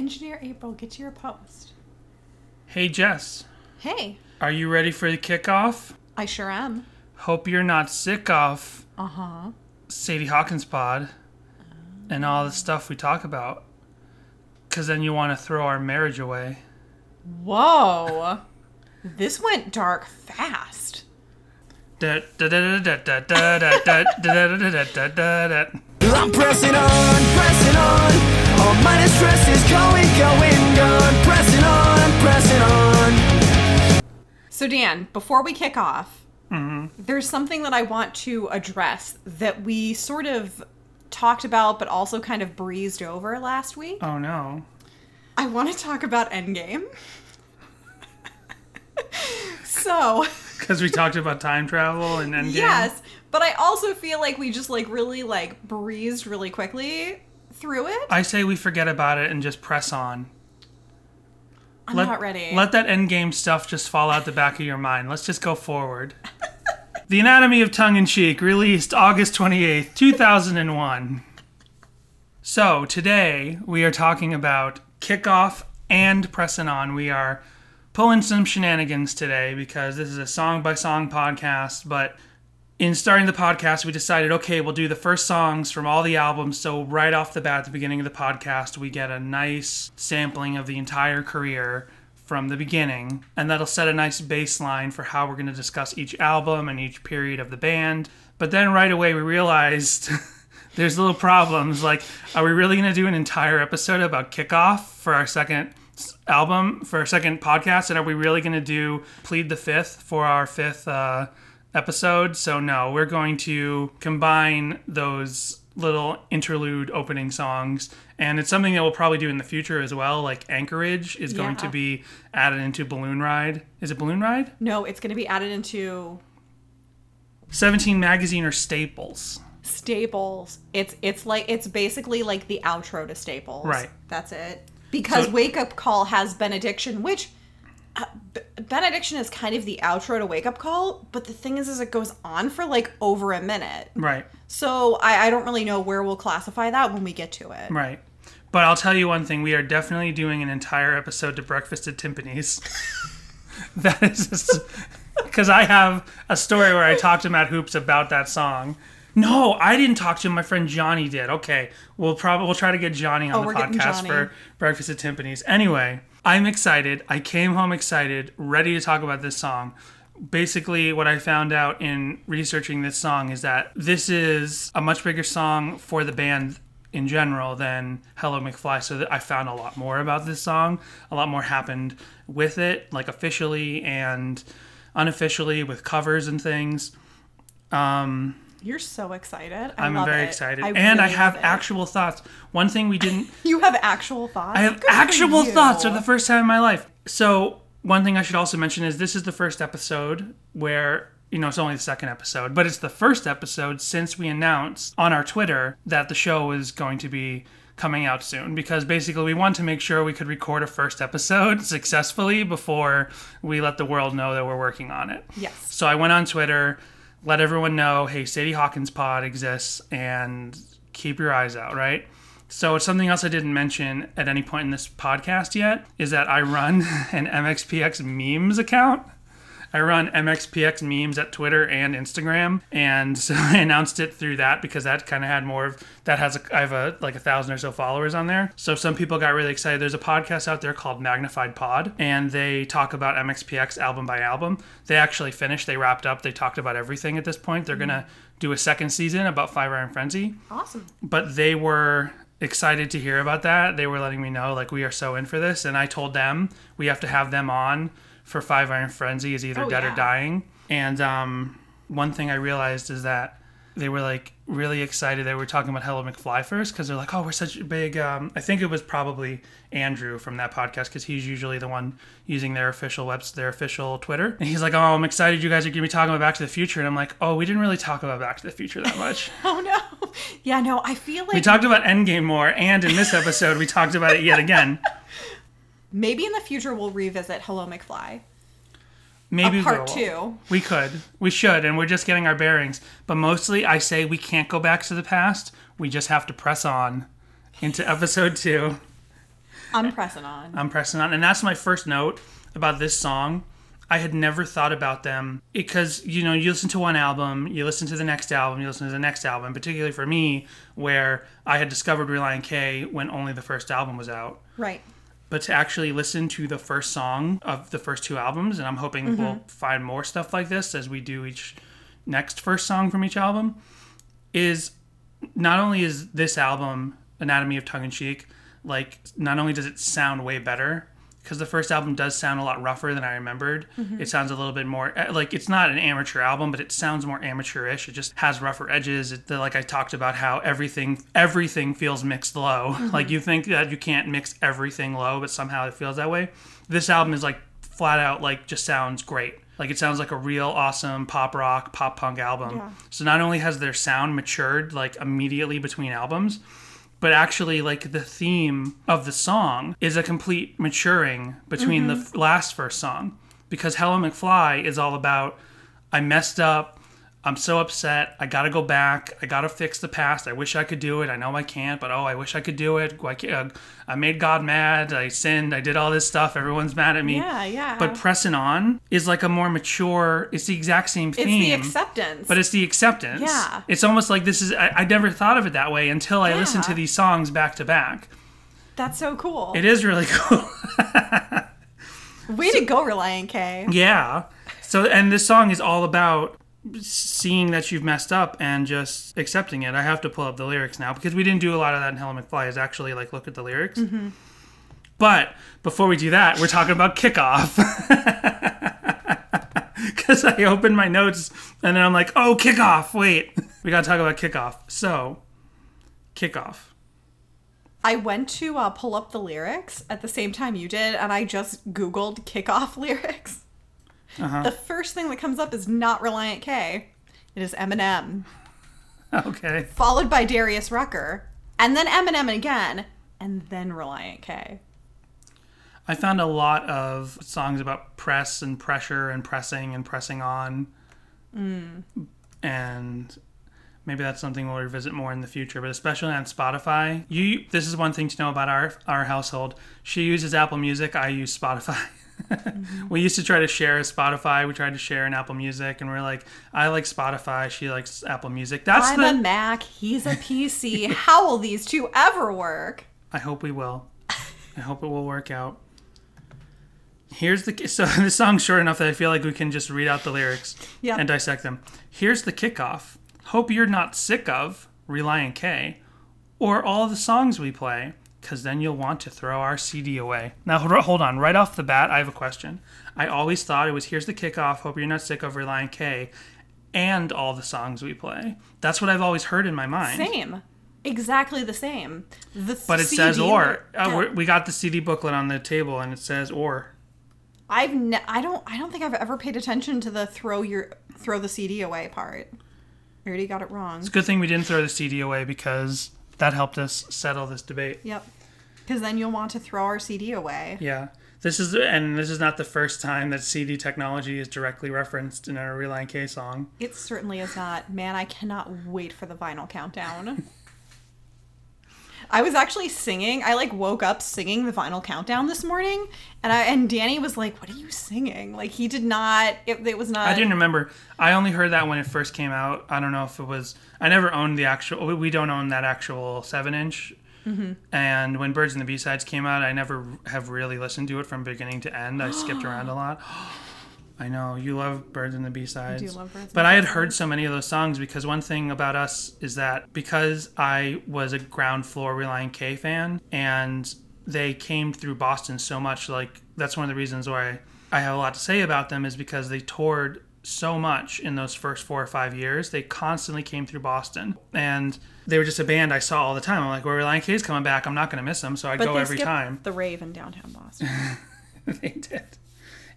Engineer April, get to your post. Hey, Jess. Hey. Are you ready for the kickoff? I sure am. Hope you're not sick off. Uh huh. Sadie Hawkins pod um. and all the stuff we talk about. Because then you want to throw our marriage away. Whoa. this went dark fast. I'm pressing on, pressing on. All my stress is going, going, gone. Pressing on, pressing on. So, Dan, before we kick off, mm-hmm. there's something that I want to address that we sort of talked about, but also kind of breezed over last week. Oh no. I want to talk about Endgame. so, Because we talked about time travel and Endgame. yes, but I also feel like we just like really like breezed really quickly through it. I say we forget about it and just press on. I'm Let, not ready. Let that endgame stuff just fall out the back of your mind. Let's just go forward. the Anatomy of Tongue in Cheek, released August 28th, 2001. So, today we are talking about kickoff and pressing on. We are pulling some shenanigans today because this is a song by song podcast, but in starting the podcast, we decided, okay, we'll do the first songs from all the albums. So right off the bat, at the beginning of the podcast, we get a nice sampling of the entire career from the beginning, and that'll set a nice baseline for how we're going to discuss each album and each period of the band. But then right away, we realized there's little problems. Like, are we really going to do an entire episode about kickoff for our second album, for our second podcast? And are we really going to do Plead the Fifth for our fifth uh, episode? So, no, we're going to combine those little interlude opening songs. And it's something that we'll probably do in the future as well. Like, Anchorage is going to be added into Balloon Ride. Is it Balloon Ride? no, it's going to be added into 17 Magazine or Staples. Staples. It's it's like it's basically like the outro to Staples. Right. That's it. Because So- Wake Up Call has Benediction, which Benediction is kind of the outro to Wake Up Call, but the thing is, is it goes on for like over a minute. Right. So I, I don't really know where we'll classify that when we get to it. Right. But I'll tell you one thing: we are definitely doing an entire episode to Breakfast at Timpani's. that is because I have a story where I talked to Matt Hoopes about that song. No, I didn't talk to him. My friend Johnny did. Okay, we'll probably we'll try to get Johnny on Oh, the podcast for Breakfast at Timpani's. Anyway, I'm excited. I came home excited, ready to talk about this song. Basically, what I found out in researching this song is that this is a much bigger song for the band in general than Hello McFly. So I found a lot more about this song. A lot more happened with it, like officially and unofficially with covers and things. Um, You're so excited. I I'm love very it. excited. I and I have actual thoughts. One thing we didn't You have actual thoughts. I have Good actual you. thoughts for the first time in my life. So one thing I should also mention is this is the first episode where you know it's only the second episode, but it's the first episode since we announced on our Twitter that the show is going to be coming out soon because basically we want to make sure we could record a first episode successfully before we let the world know that we're working on it. Yes. So I went on Twitter, let everyone know, hey, Sadie Hawkins Pod exists, and keep your eyes out, right? So it's something else I didn't mention at any point in this podcast yet is that I run an MXPX memes account. I run MXPX memes at Twitter and Instagram, and so I announced it through that because that kind of had more of that has a, I have a like a thousand or so followers on there. So some people got really excited. There's a podcast out there called Magnified Pod, and they talk about MXPX album by album. They actually finished. They wrapped up. They talked about everything at this point. They're gonna do a second season about Five Iron Frenzy Awesome. but they were excited to hear about that. They were letting me know like we are so in for this, and I told them we have to have them on for Five Iron Frenzy is either Oh, dead yeah. or dying. And um, one thing I realized is that they were like really excited. They were talking about Hello McFly first because they're like, oh, we're such a big. Um, I think it was probably Andrew from that podcast because he's usually the one using their official webs, their official Twitter. And he's like, oh, I'm excited you guys are going to be talking about Back to the Future. And I'm like, oh, we didn't really talk about Back to the Future that much. Oh no. Yeah, no, I feel like We talked about Endgame more, and in this episode, we talked about it yet again. maybe in the future we'll revisit Hello McFly. Maybe A part we'll- two. We could, we should, and we're just getting our bearings. But mostly, I say we can't go back to the past. We just have to press on into episode two. I'm pressing on. I'm pressing on. And that's my first note about this song. I had never thought about them because, you know, you listen to one album, you listen to the next album, you listen to the next album, particularly for me, where I had discovered Relient K when only the first album was out. right. But to actually listen to the first song of the first two albums, and I'm hoping mm-hmm. we'll find more stuff like this as we do each next first song from each album, is not only is this album Anatomy of Tongue in Cheek, like not only does it sound way better because the first album does sound a lot rougher than I remembered. It sounds a little bit more eh, like it's not an amateur album, but it sounds more amateurish. It just has rougher edges. It, the, like I talked about how everything everything feels mixed low. Like you think that you can't mix everything low, but somehow it feels that way. This album is like flat out like just sounds great. Like it sounds like a real awesome pop rock, pop punk album. Yeah. So not only has their sound matured like immediately between albums, but actually like the theme of the song is a complete maturing between the mm-hmm. f- last first song because Hello McFly is all about I messed up. I'm so upset. I got to go back. I got to fix the past. I wish I could do it. I know I can't, but oh, I wish I could do it. I, uh, I made God mad. I sinned. I did all this stuff. Everyone's mad at me. Yeah, yeah. But pressing on is like a more mature. It's the exact same it's the acceptance. But it's the acceptance. Yeah. It's almost like this is. I, I never thought of it that way until I listened to these songs back to back. That's so cool. It is really cool. Way to go, Relient K. yeah. So, and this song is all about seeing that you've messed up and just accepting it. I have to pull up the lyrics now because we didn't do a lot of that in Hello McFly. Is actually like look at the lyrics. But before we do that, we're talking about kickoff. Because I opened my notes and then I'm like, oh, kickoff. Wait, we got to talk about kickoff. So, kickoff. I went to uh, pull up the lyrics at the same time you did, and I just Googled kickoff lyrics. Uh-huh. The first thing that comes up is not Relient K. It is Eminem, Okay. followed by Darius Rucker, and then Eminem again, and then Relient K. I found a lot of songs about press and pressure and pressing and pressing on. And maybe that's something we'll revisit more in the future, but especially on Spotify. You this is one thing to know about our our household. She uses Apple Music, I use Spotify. we used to try to share a Spotify. We tried to share an Apple Music, and we're like, I like Spotify. She likes Apple Music. That's I'm the. a Mac, he's a PC. How will these two ever work? I hope we will. I hope it will work out. Here's the so this song's short enough that I feel like we can just read out the lyrics Yeah. and dissect them. Here's the kickoff. Hope you're not sick of Relient K or all the songs we play, because then you'll want to throw our CD away. Now hold- on, right off the bat, I have a question. I always thought it was here's the kickoff. Hope you're not sick of Relient K and all the songs we play. That's what I've always heard in my mind. Same. Exactly the same. The But it CD says or. Uh, we got the CD booklet on the table and it says or. I've ne- I don't I don't think I've ever paid attention to the throw your throw the CD away part. I already got it wrong. It's a good thing we didn't throw the CD away because that helped us settle this debate. Yep. Because then you'll want to throw our CD away. Yeah. This is and this is not the first time that CD technology is directly referenced in a Relient K song. It certainly is not. Man, I cannot wait for the vinyl countdown. I was actually singing. I like woke up singing the final countdown this morning, and I and Danny was like, "What are you singing?" Like he did not. It, it was not. I didn't remember. I only heard that when it first came out. I don't know if it was. I never owned the actual. we- don't own that actual seven inch. Mm-hmm. And when Birds and the B sides came out, I never have really listened to it from beginning to end. I skipped around a lot. I know you love Birds and the B sides. do love Birds But I had heard so many of those songs because one thing about us is that because I was a ground floor Relient K fan and they came through Boston so much, like that's one of the reasons why I have a lot to say about them is because they toured so much in those first four or five years. They constantly came through Boston, and they were just a band I saw all the time. I'm like, "Well, Relient K is coming back. I'm not going to miss them." So I But go every time. the rave in downtown Boston. they did,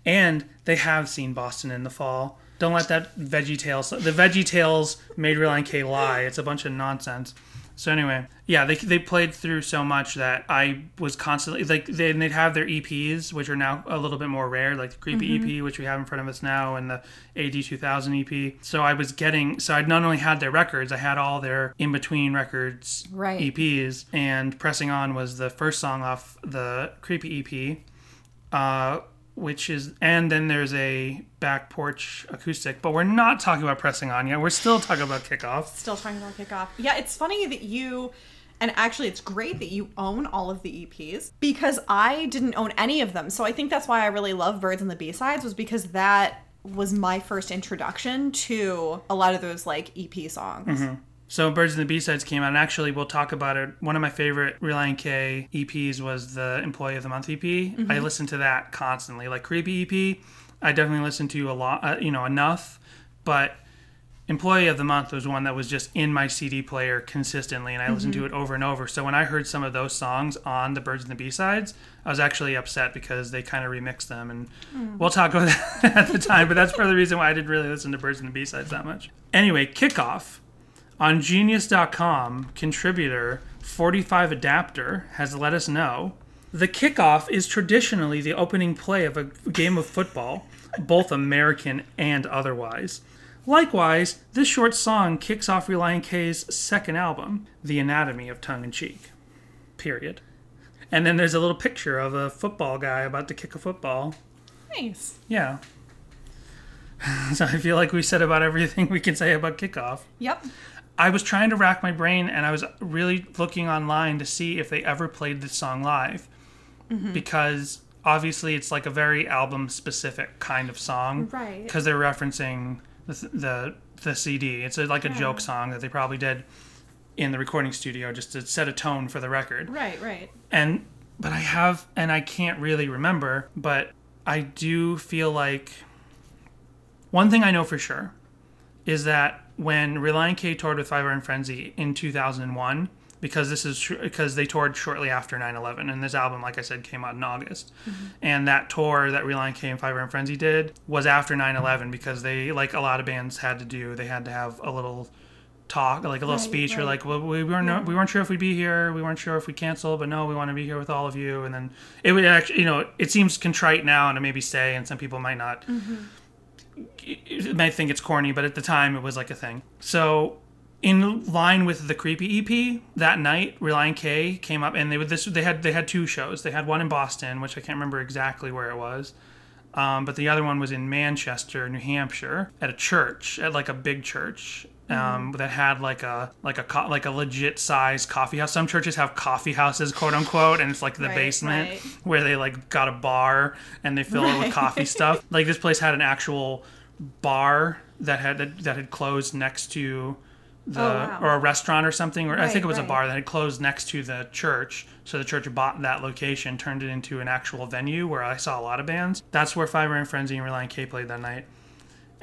and they have seen Boston in the fall. Don't let that Veggie Tales. The Veggie Tales made Relient K lie. It's a bunch of nonsense. So anyway, yeah, they, they played through so much that I was constantly like they and they'd have their EPs, which are now a little bit more rare, like the creepy EP, which we have in front of us now, and the AD 2000 EP. So I was getting so I not only had their records, I had all their in between records Right. EPs, and pressing on was the first song off the creepy EP. Uh, which is and then there's a back porch acoustic but we're not talking about pressing on yet we're still talking about kickoff Still talking about kickoff. Yeah, it's funny that you, and actually, it's great that you own all of the EPs because I didn't own any of them. So I think that's why I really love Birds and the B sides was because that was my first introduction to a lot of those like EP songs. Mm-hmm. So Birds and the B-Sides came out, and actually we'll talk about it. One of my favorite Relient K EPs was the Employee of the Month EP. I mm-hmm. listened to that constantly. Like Creepy EP, I definitely listened to a lot, uh, you know, enough. But Employee of the Month was one that was just in my CD player consistently, and I listened to mm-hmm. it over and over. So when I heard some of those songs on the Birds and the B-Sides, I was actually upset because they kind of remixed them, and mm. we'll talk about that at the time. But that's part of the reason why I didn't really listen to Birds and the B-Sides that much. Anyway, Kickoff. On Genius.com, contributor 45 Adapter has let us know the kickoff is traditionally the opening play of a game of football, both American and otherwise. Likewise, this short song kicks off Relient K's second album, The Anatomy of Tongue in Cheek. Period. And then there's a little picture of a football guy about to kick a football. Nice. Yeah. So I feel like we said about everything we can say about kickoff. Yep. I was trying to rack my brain and I was really looking online to see if they ever played this song live. Mm-hmm. Because obviously it's like a very album specific kind of song. Right. Because they're referencing the, the, the CD. It's a, like a joke song that they probably did in the recording studio just to set a tone for the record Right, right. and but I have and I can't really remember, but I do feel like one thing I know for sure is that when Relient K toured with Five Iron Frenzy in 2001, because this is because they toured shortly after 9/11, and this album, like I said, came out in August, mm-hmm. and that tour that Relient K and Five Iron Frenzy did was after 9/11 because they, like a lot of bands had to do, they had to have a little talk, like a little Right, speech, or like, well, we weren't we weren't sure if we'd be here, we weren't sure if we'd cancel, but no, we want to be here with all of you. And then it would actually, you know, it seems contrite now, and it maybe say, and some people might not, mm-hmm. Might think it's corny, but at the time it was like a thing. So. In line with the creepy EP that night, Relient K came up and they would this they had they had two shows. They had one in Boston, which I can't remember exactly where it was, um, but the other one was in Manchester, New Hampshire, at a church, at like a big church um, that had like a like a co- like a legit size coffee house. Some churches have coffee houses, quote unquote, and it's like the Right, basement right. where they like got a bar and they fill it with coffee stuff. Like this place had an actual bar that had that had closed next to the Oh, wow. or a restaurant or something or I think it was a bar that had closed next to the church so the church bought that location turned it into an actual venue where I saw a lot of bands that's where Five Iron Frenzy and Relient K played that night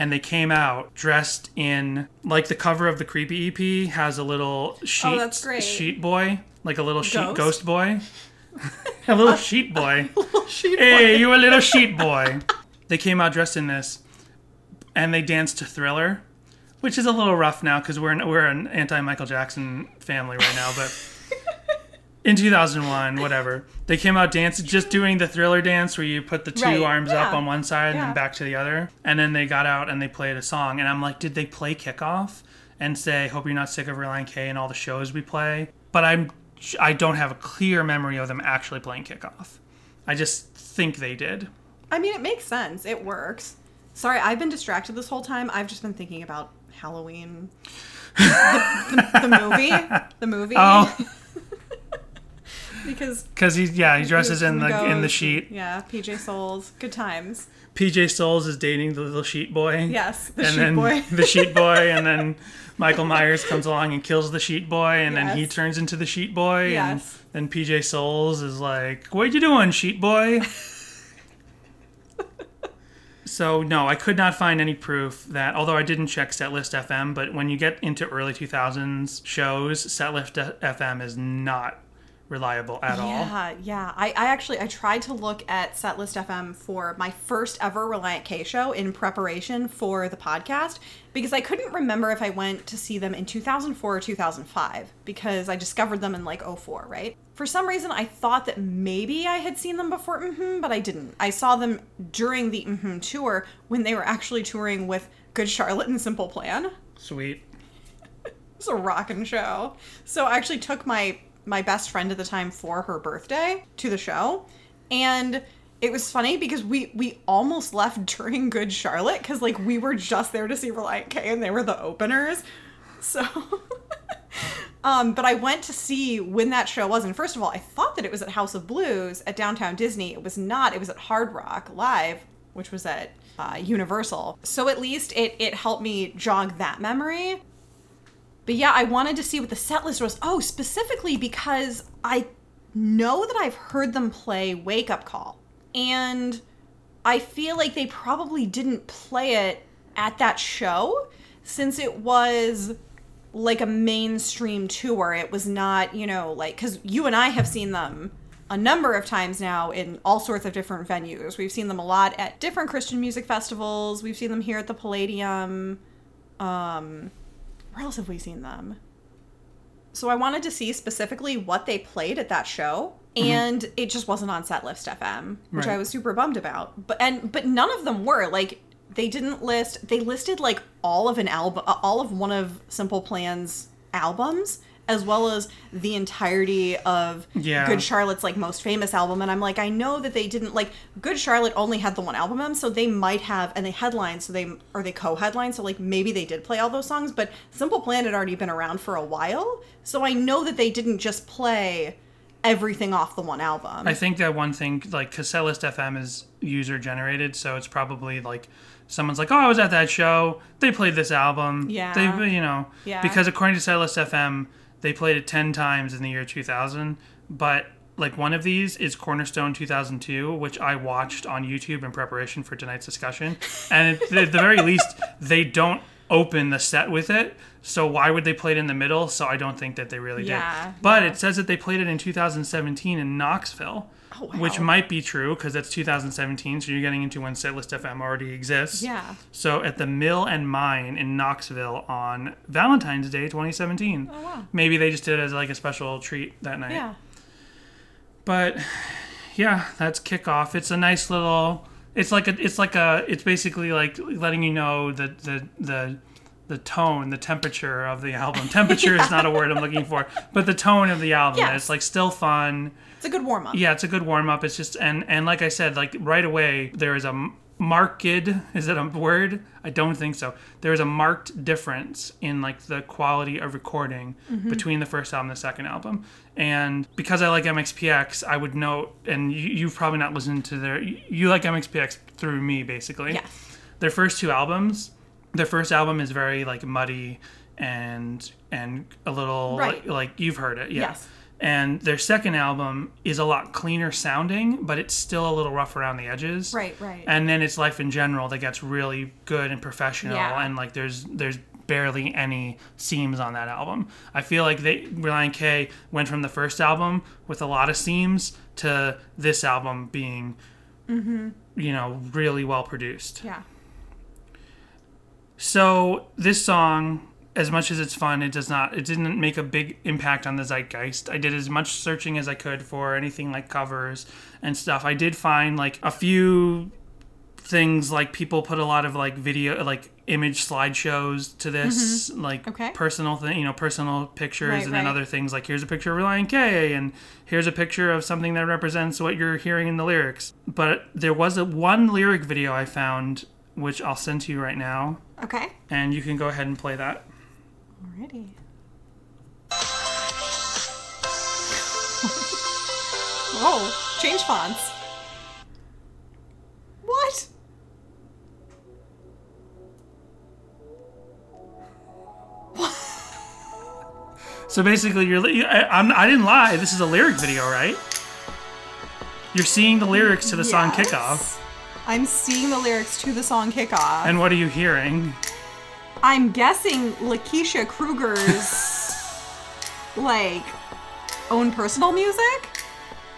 and they came out dressed in like the cover of the creepy EP has a little sheet Oh, sheet boy like a little sheet Ghost? ghost boy a little sheet boy little Sheet hey you a little sheet boy they came out dressed in this and they danced to Thriller, which is a little rough now because we're an, we're an anti Michael Jackson family right now. But in 2001, whatever, they came out dancing, just doing the Thriller dance where you put the two Right, arms up on one side and then back to the other, and then they got out and they played a song, and I'm like, did they play kickoff and say, "Hope you're not sick of Relient K" and all the shows we play? But I'm I don't have a clear memory of them actually playing kickoff. I just think they did. I mean, it makes sense. It works. Sorry, I've been distracted this whole time. I've just been thinking about Halloween. the, the, the movie. The movie. Oh. because Because he, yeah, he dresses in the in the sheet. Yeah, PJ Soles. Good times. PJ Soles is dating the little sheet boy. Yes, the and sheet then boy. the sheet boy, and then Michael Myers comes along and kills the sheet boy, and then he turns into the sheet boy. Yes. And then PJ Soles is like, "What are you doing, sheet boy?" so no, I could not find any proof that. Although I didn't check Setlist FM, but when you get into early 2000s shows, Setlist FM is not reliable at all. Yeah, yeah. I, I actually I tried to look at Setlist FM for my first ever Relient K show in preparation for the podcast because I couldn't remember if I went to see them in 2004 or 2005 because I discovered them in like 04, right? For some reason I thought that maybe I had seen them before hmm but I didn't. I saw them during the mm-hmm tour when they were actually touring with Good Charlotte and Simple Plan. Sweet. It was a rockin' show. So I actually took my my best friend at the time for her birthday to the show, and it was funny because we we almost left during Good Charlotte because like we were just there to see Relient K and they were the openers. So, um, but I went to see when that show was, and first of all, I thought that it was at House of Blues at Downtown Disney. It was not. It was at Hard Rock Live, which was at uh, Universal. So at least it it helped me jog that memory. But yeah, I wanted to see what the set list was. Oh, specifically because I know that I've heard them play Wake Up Call. And I feel like they probably didn't play it at that show since it was like a mainstream tour. It was not, you know, like, because you and I have seen them a number of times now in all sorts of different venues. We've seen them a lot at different Christian music festivals. We've seen them here at the Palladium. Um, where else have we seen them? So I wanted to see specifically what they played at that show, mm-hmm. and it just wasn't on Setlist FM, which I was super bummed about. But and but none of them were like they didn't list. They listed like all of an album, uh, all of one of Simple Plan's albums, as well as the entirety of Yeah. Good Charlotte's like most famous album. And I'm like, I know that they didn't like Good Charlotte only had the one album, so they might have and they headlined, so they or they co-headlined, so like maybe they did play all those songs. But Simple Plan had already been around for a while, so I know that they didn't just play everything off the one album. I think that one thing, like, Setlist FM is user generated, so it's probably like someone's like, "Oh, I was at that show. They played this album. Yeah. they, you know, Yeah. Because according to Setlist FM, they played it ten times in the year 2000, but like one of these is Cornerstone 2002, which I watched on YouTube in preparation for tonight's discussion, and at the the very least, they don't open the set with it. So why would they play it in the middle? So I don't think that they really Yeah, did. But yeah. it says that they played it in 2017 in Knoxville Oh, wow. which might be true because that's 2017. So you're getting into when Setlist FM already exists. yeah. So at the Mill and Mine in Knoxville on Valentine's Day 2017. Oh wow. Maybe they just did it as like a special treat that night. Yeah. But yeah, that's kickoff. It's a nice little. It's like a. It's like a. It's basically like letting you know the the the. The tone, the temperature of the album. Temperature is not a word I'm looking for, but the tone of the album. that Yes. It's like still fun. It's a good warm up. Yeah, it's a good warm up. It's just and and like I said, like right away there is a marked is it a word? I don't think so. There is a marked difference in like the quality of recording mm-hmm. between the first album and the second album. And because I like MXPX, I would note, and you, you've probably not listened to their. You like MXPX through me, basically. Yes. Their first two albums, their first album is very like muddy and and a little Right. like, like you've heard it, yeah. Yes. And their second album is a lot cleaner sounding, but it's still a little rough around the edges. Right, right. And then it's life in general that gets really good and professional, Yeah. and like there's there's barely any seams on that album. I feel like they Relient K went from the first album with a lot of seams to this album being, mm-hmm. you know, really well produced. Yeah. So this song, as much as it's fun, it does not. It didn't make a big impact on the zeitgeist. I did as much searching as I could for anything like covers and stuff. I did find like a few things like people put a lot of like video like image slideshows to this like Mm-hmm. Okay. personal thing you know personal pictures Right, and then right. other things like here's a picture of Relient K and here's a picture of something that represents what you're hearing in the lyrics but there was a one lyric video I found which I'll send to you right now Okay. and you can go ahead and play that. Alrighty. Whoa, change fonts. What? So basically, you're li- I, I'm, I didn't lie. This is a lyric video, right? You're seeing the lyrics to the song Yes. Kickoff, I'm seeing the lyrics to the song Kickoff. and what are you hearing? I'm guessing Lakeisha Kruger's like own personal music.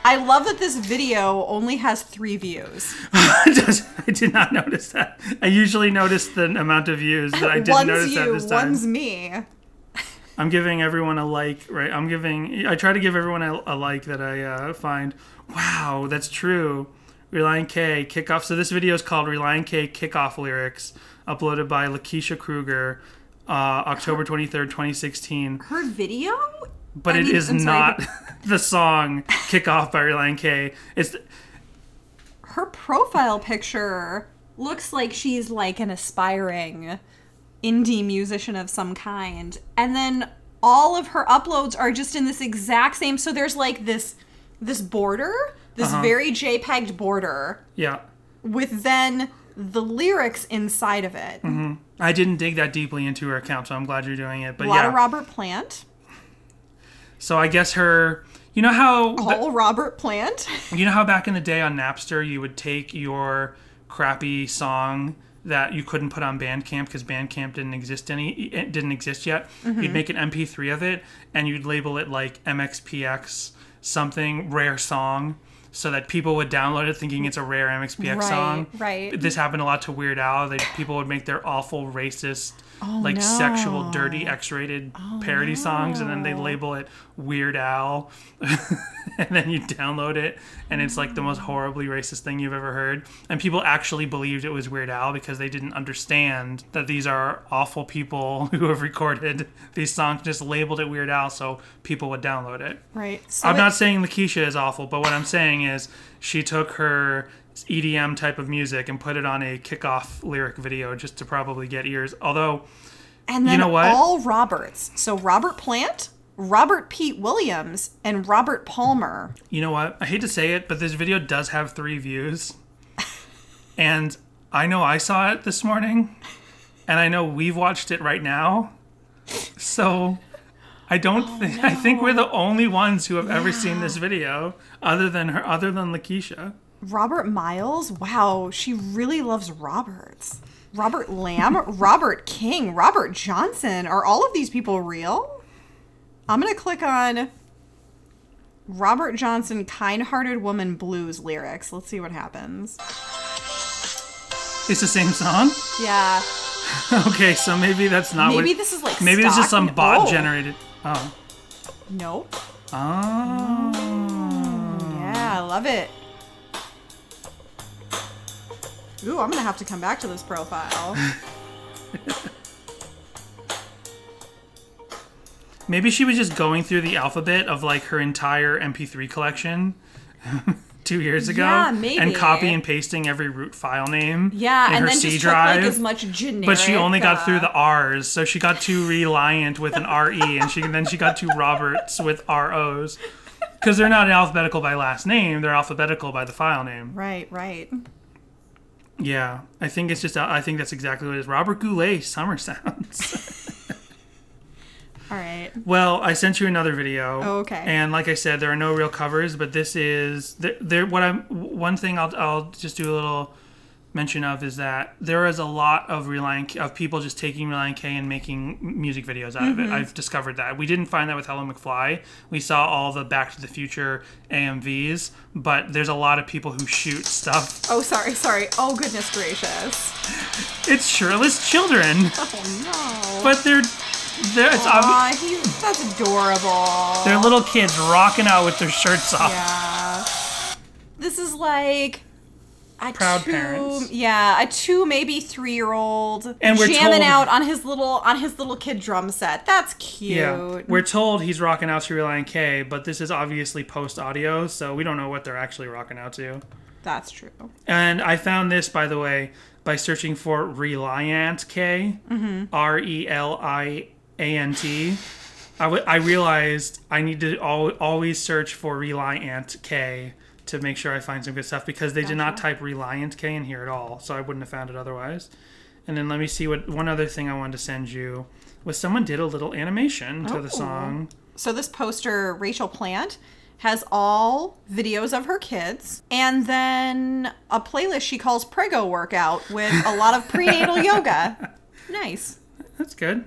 I love that this video only has three views. I did not notice that. I usually notice the amount of views, but I didn't one's notice that this time. one's me. I'm giving everyone a like, right? I'm giving. I try to give everyone a, a like that I uh, find. Wow, that's true. Relient K kickoff. So this video is called Relient K kickoff lyrics, uploaded by Lakeisha Kruger, uh, October 23rd, 2016. Her video? But I it mean, is not the song "Kickoff" by Relient K. It's her profile picture looks like she's like an aspiring indie musician of some kind. And then all of her uploads are just in this exact same so there's like this this border, this Uh-huh. very JPEG'd border yeah. with then the lyrics inside of it. I didn't dig that deeply into her account, so I'm glad you're doing it. But A lot yeah, of Robert Plant. so I guess her. You know how All Robert Plant. You know how back in the day on Napster you would take your crappy song that you couldn't put on Bandcamp because Bandcamp didn't exist any it didn't exist yet. Mm-hmm. You'd make an MP3 of it and you'd label it like MXPX something rare song so that people would download it thinking it's a rare MXPX Right, song. right. This happened a lot to Weird Al. They, people would make their awful racist Oh, like Oh, no. sexual dirty X-rated oh, parody songs and then they label it Weird Al. And then you download it and it's like the most mm. horribly racist thing you've ever heard. And people actually believed it was weird al because they didn't understand that these are awful people who have recorded these songs just labeled it weird al so people would download it. Right. So i'm it- not saying lakeisha is awful but what i'm saying is she took her edm type of music and put it on a kickoff lyric video just to probably get ears although And then you know what? all Roberts. So Robert Plant, Robert Pete Williams, and Robert Palmer. You know what? I hate to say it, but this video does have three views. and I know I saw it this morning, and I know we've watched it right now. So I don't oh, think I think we're the only ones who have ever seen this video other than her other than Lakeisha. Robert Miles. Wow, she really loves Roberts. Robert Lamb, Robert King, Robert Johnson. Are all of these people real? I'm going to click on Robert Johnson Kind Hearted Woman Blues lyrics. Let's see what happens. It's the same song? Yeah. Okay, so maybe that's not Maybe what this is like Maybe it's just stock- some bot oh. generated. Oh. Nope. Oh. Mm, yeah, I love it. Ooh, I'm gonna have to come back to this profile. Maybe she was just going through the alphabet of like her entire MP3 collection two years ago, Yeah, maybe. and copy and pasting every root file name. Yeah, in and her then C just drive. took like as much generic. but she only got through uh, the R's, so she got too reliant with an RE, and she then she got two Roberts with ROs, because they're not alphabetical by last name; they're alphabetical by the file name. Right, right. Yeah, I think it's just I think that's exactly what it is. Robert Goulet, Summer Sounds. All right. Well, I sent you another video. Oh, okay. And like I said, there are no real covers, but this is there. there what I'm one thing I'll I'll just do a little mention of is that there is a lot of Reliant of people just taking Relient K and making music videos out of Mm-hmm. it. I've discovered that. We didn't find that with Hello McFly. We saw all the Back to the Future AMVs, but there's a lot of people who shoot stuff. Oh, sorry, sorry. Oh, goodness gracious. It's shirtless children, Oh no. but they're they're it's obvious. Aw, he, that's adorable. They're little kids rocking out with their shirts off. Yeah. This is like a Proud two, parents. Yeah, a two maybe three year old And we're jamming told- out on his little on his little kid drum set. That's cute. Yeah, we're told he's rocking out to Reliant K, but this is obviously post audio, so we don't know what they're actually rocking out to. That's true. And I found this, by the way, by searching for Reliant K, mm-hmm. R E L I A N T. I w- I realized I need to al- always search for Reliant K to make sure I find some good stuff because they did not type Relient K in here at all, so I wouldn't have found it otherwise. And then let me see what one other thing I wanted to send you was someone did a little animation to the Oh. song. So this poster, Rachel Plant, has all videos of her kids and then a playlist she calls Prego Workout with a lot of prenatal yoga. Nice. That's good.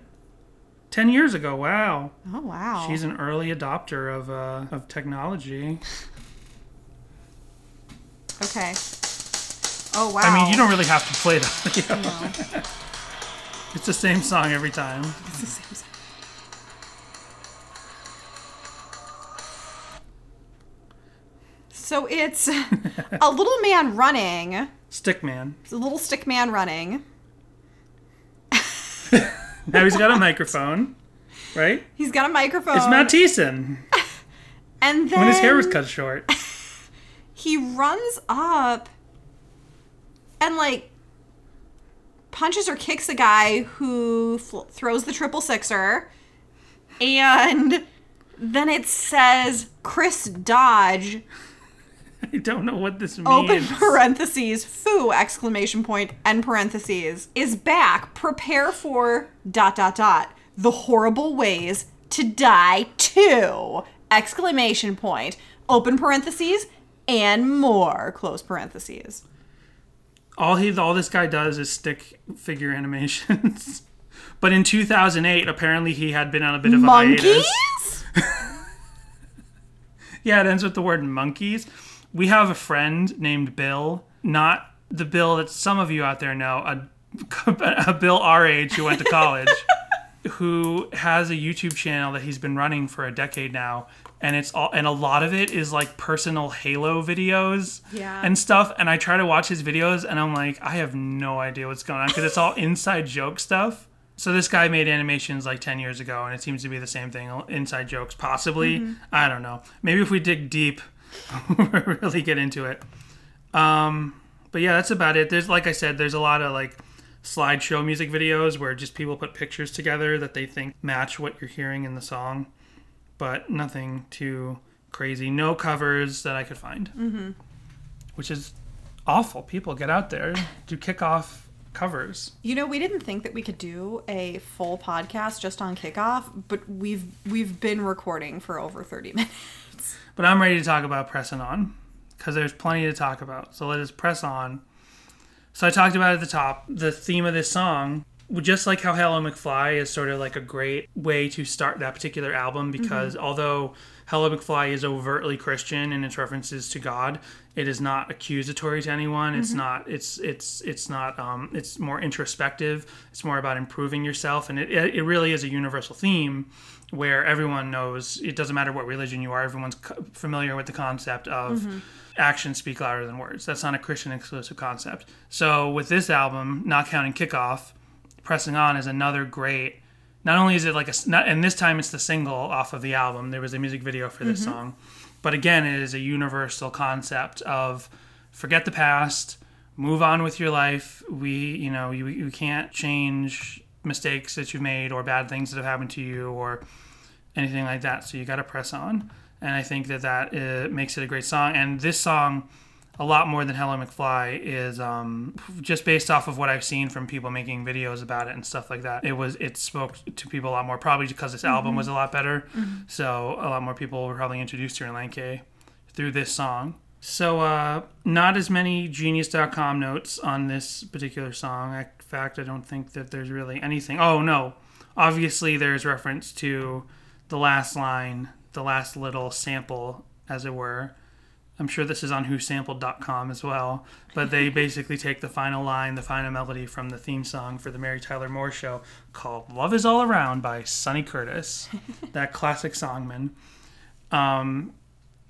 10 years ago. Wow. Oh wow. She's an early adopter of, uh, of technology. okay. Oh wow. I mean, you don't really have to play the audio. No. It's the same song every time. It's the same song. So it's a little man running. Stickman. It's a little stick man running. Now he's got a microphone, right? He's got a microphone. It's Matt Thiessen and then when his hair was cut short. He runs up and like punches or kicks a guy who fl- throws the triple sixer. And then it says chris dodge. I don't know what this means. open parentheses foo exclamation point end parentheses is back. Prepare for dot dot dot. The horrible ways to die too. Exclamation point. Open parentheses and more close parentheses all he all this guy does is stick figure animations. but in 2008, apparently he had been on a bit of a monkeys hiatus. Yeah, it ends with the word monkeys. We have a friend named Bill, not the Bill that some of you out there know, a, a Bill our age who went to college, who has a YouTube channel that he's been running for a decade now. And it's all, and a lot of it is like personal Halo videos Yeah. and stuff. And I try to watch his videos, and I'm like, I have no idea what's going on because it's all inside joke stuff. So this guy made animations like 10 years ago, and it seems to be the same thing. Inside jokes, possibly. I don't know. Maybe if we dig deep, we'll really get into it. Um, but yeah, that's about it. There's, like I said, there's a lot of like slideshow music videos where just people put pictures together that they think match what you're hearing in the song, but nothing too crazy. No covers that I could find, mm-hmm. which is awful. People get out there, do kickoff covers. You know, we didn't think that we could do a full podcast just on kickoff, but we've we've been recording for over 30 minutes. But I'm ready to talk about pressing on because there's plenty to talk about. So let us press on. So I talked about at the top the theme of this song, just like how Hello McFly is sort of like a great way to start that particular album mm-hmm. because although Hello McFly is overtly Christian in its references to God, it is not accusatory to anyone. It's mm-hmm. not. It's it's it's not. Um, it's more introspective. It's more about improving yourself, and it it really is a universal theme where everyone knows it doesn't matter what religion you are. Everyone's familiar with the concept of mm-hmm. actions speak louder than words. That's not a Christian exclusive concept. So with this album, not counting kickoff, pressing on is another great. Not only is it like a, not, and this time it's the single off of the album. There was a music video for this song, but again, it is a universal concept of forget the past, move on with your life. We, you know, you you can't change mistakes that you've made or bad things that have happened to you or anything like that. So you got to press on, and I think that that uh, makes it a great song. And this song, a lot more than Hello McFly, is um, just based off of what I've seen from people making videos about it and stuff like that. It was it spoke to people a lot more, probably because this album was a lot better. So a lot more people were probably introduced to Lanke through this song. So, uh, not as many Genius.com notes on this particular song. In fact, I don't think that there's really anything. Oh, no. Obviously, there's reference to the last line, the last little sample, as it were. I'm sure this is on whosampled.com as well. But they basically take the final line, the final melody from the theme song for the Mary Tyler Moore show called Love Is All Around by Sonny Curtis, that classic songman. Um,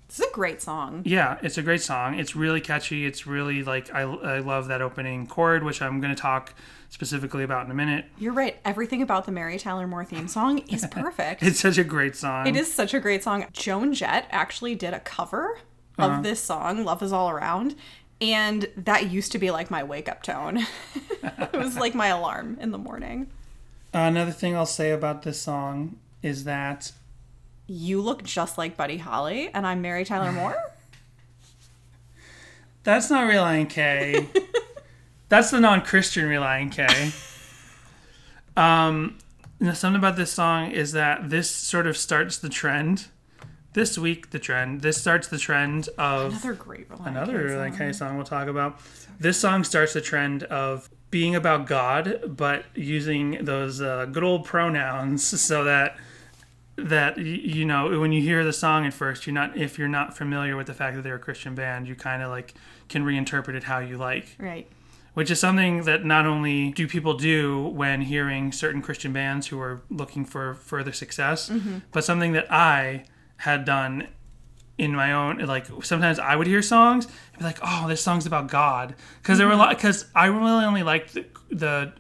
This is a great song. yeah, it's a great song. It's really catchy. It's really like I, I love that opening chord, which I'm going to talk specifically about in a minute. You're right. Everything about the Mary Tyler Moore theme song is perfect. It's such a great song. It is such a great song. Joan Jett actually did a cover of this song, Love is All Around. And that used to be like my wake up tone. it was like my alarm in the morning. Another thing I'll say about this song is that You look just like Buddy Holly, and I'm Mary Tyler Moore. that's not Relient K. that's the non-Christian Relient K. Um, something about this song is that this sort of starts the trend. This week, the trend. This starts the trend of Another great Reliant another K like song. K song we'll talk about. This song starts the trend of being about God, but using those uh, good old pronouns so that that you know when you hear the song at first, you're not if you're not familiar with the fact that they're a Christian band, you kind of like can reinterpret it how you like Right. which is something that not only do people do when hearing certain Christian bands who are looking for further success, but something that I had done in my own like sometimes I would hear songs and be like, "Oh, this song's about God," because there were a lot mm-hmm. because I really only liked the, the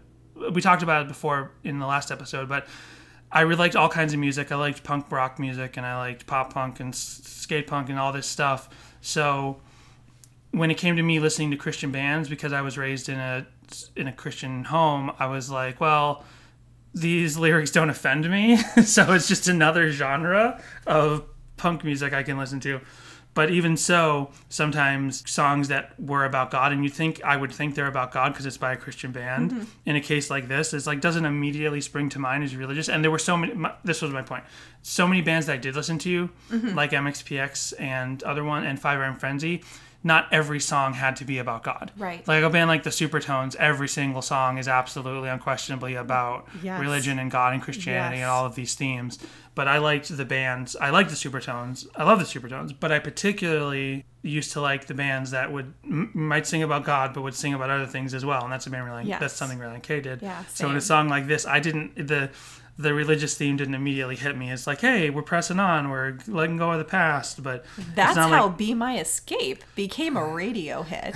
we talked about it before in the last episode, but I really liked all kinds of music. I liked punk rock music and I liked pop punk and skate punk and all this stuff. So when it came to me listening to Christian bands because I was raised in a in a Christian home, I was like, well, these lyrics don't offend me, so it's just another genre of punk music I can listen to. But even so, sometimes songs that were about God, and you think I would think they're about God because it's by a Christian band. Mm-hmm. In a case like this, it's like doesn't immediately spring to mind as religious. And there were so many. My, this was my point. So many bands that I did listen to, mm-hmm. like MXPX and other one and Five Iron Frenzy. Not every song had to be about God. Right. Like a band like the Supertones, every single song is absolutely unquestionably about Yes. religion and God and Christianity Yes. and all of these themes. But I liked the bands. I liked the Supertones. I love the Supertones. But I particularly used to like the bands that would m- might sing about God, but would sing about other things as well. And that's a band Relient. Yes. That's something Relient K did. Yeah, So in a song like this, I didn't the the religious theme didn't immediately hit me. It's like, hey, we're pressing on. We're letting go of the past. But That's how like- Be My Escape became a radio hit.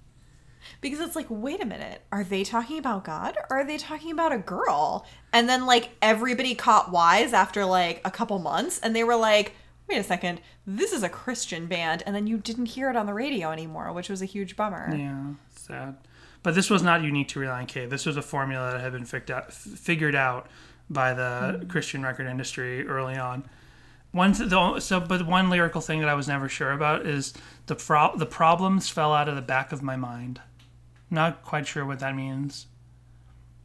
because it's like, wait a minute, are they talking about God or are they talking about a girl? And then like everybody caught wise after like a couple months and they were like, wait a second, this is a Christian band. And then you didn't hear it on the radio anymore, which was a huge bummer. Yeah, sad. But this was not unique to Relient K. This was a formula that had been out, figured out by the hmm. Christian record industry early on. One the, so, but one lyrical thing that I was never sure about is the pro- the problems fell out of the back of my mind. Not quite sure what that means.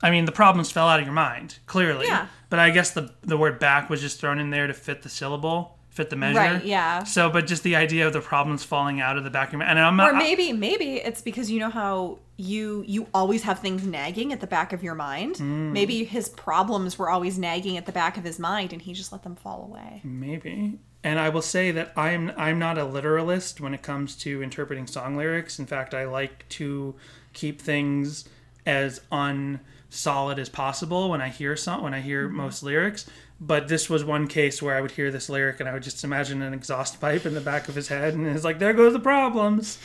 I mean, the problems fell out of your mind, clearly. Yeah. But I guess the the word back was just thrown in there to fit the syllable, fit the measure. Right, yeah. So, but just the idea of the problems falling out of the back of your mind, and I'm not. Or maybe maybe it's because you know how you you always have things nagging at the back of your mind. Hmm. Maybe his problems were always nagging at the back of his mind and he just let them fall away. Maybe. And I will say that I'm I'm not a literalist when it comes to interpreting song lyrics. In fact, I like to keep things as unsolid as possible when I hear song when I hear most lyrics. But this was one case where I would hear this lyric and I would just imagine an exhaust pipe in the back of his head and it's like there goes the problems.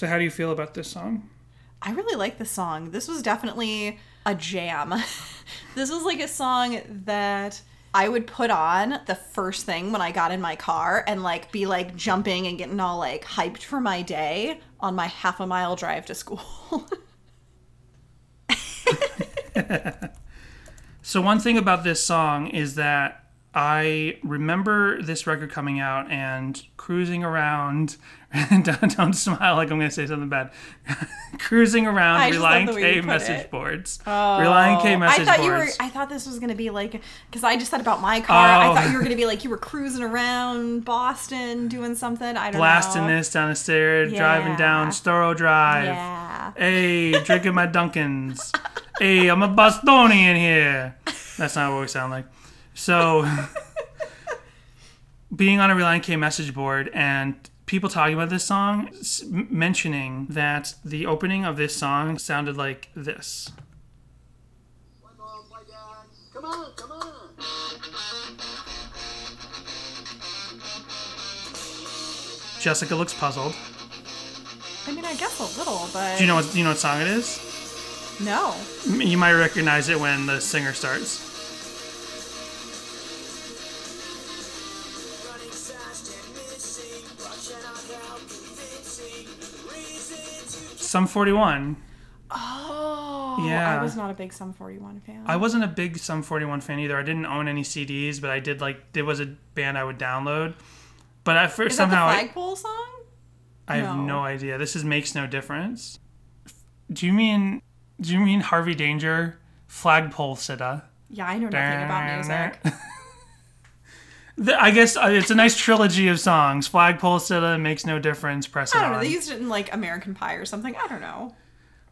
So how do you feel about this song? I really like this song. This was definitely a jam. this was like a song that I would put on the first thing when I got in my car and like be like jumping and getting all like hyped for my day on my half a mile drive to school. So one thing about this song is that I remember this record coming out and cruising around. don't, don't smile like I'm going to say something bad. cruising around I just love Relient the way K message it. boards. Relient K oh, message I thought boards. you were. I thought this was gonna be like because I just said about my car. I Oh. thought you were gonna be like you were cruising around Boston doing something. I don't Blasting know. this down the stair, driving down Storrow Drive. Yeah. Hey, drinking my Dunkins. hey, I'm a Bostonian here. That's not what we sound like. So, being on a Relient K message board and people talking about this song, s- mentioning that the opening of this song sounded like this. One more, my dad. Come on, come on. Jessica looks puzzled. I mean, I guess a little, but Do you know what do you know what song it is? no. You might recognize it when the singer starts. Sum 41. Oh, Yeah. I was not a big Sum 41 fan. I wasn't a big Sum 41 fan either. I didn't own any CDs, but I did like it was a band I would download. But I first Is somehow that the I, flagpole song? I have No. no idea. This is makes no difference. Do you mean do you mean Harvey Danger flagpole sitta? Yeah, I know nothing about music. The- I guess uh, it's a nice trilogy of songs. Flagpole sitta makes no difference. Press it I don't know. on. They used it in like American Pie or something. I don't know.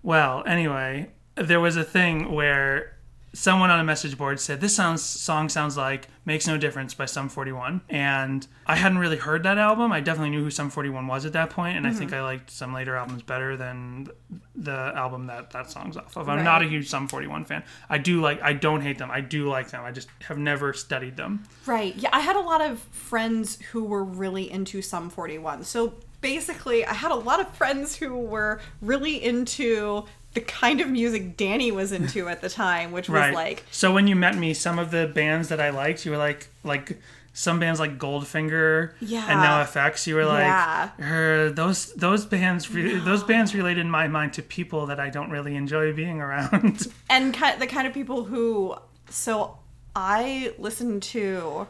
Well, anyway, there was a thing where someone on a message board said this sounds song sounds like makes no difference by sum 41 and i hadn't really heard that album. I definitely knew who sum 41 was at that point and i think mm-hmm. i liked some later albums better than the album that that song's off of. I'm not a huge sum 41 fan. I do like i don't hate them. I do like them. I just have never studied them. Right. Yeah, I had a lot of friends who were really into Sum 41. So basically, I had a lot of friends who were really into the kind of music Danny was into at the time, which was right like so when you met me some of the bands that i liked you were like like some bands like Goldfinger Yeah. and NoFX, you were like, Yeah. "Er, those those bands re- those bands relate in my mind to people that I don't really enjoy being around. and the kind of people who so i listened to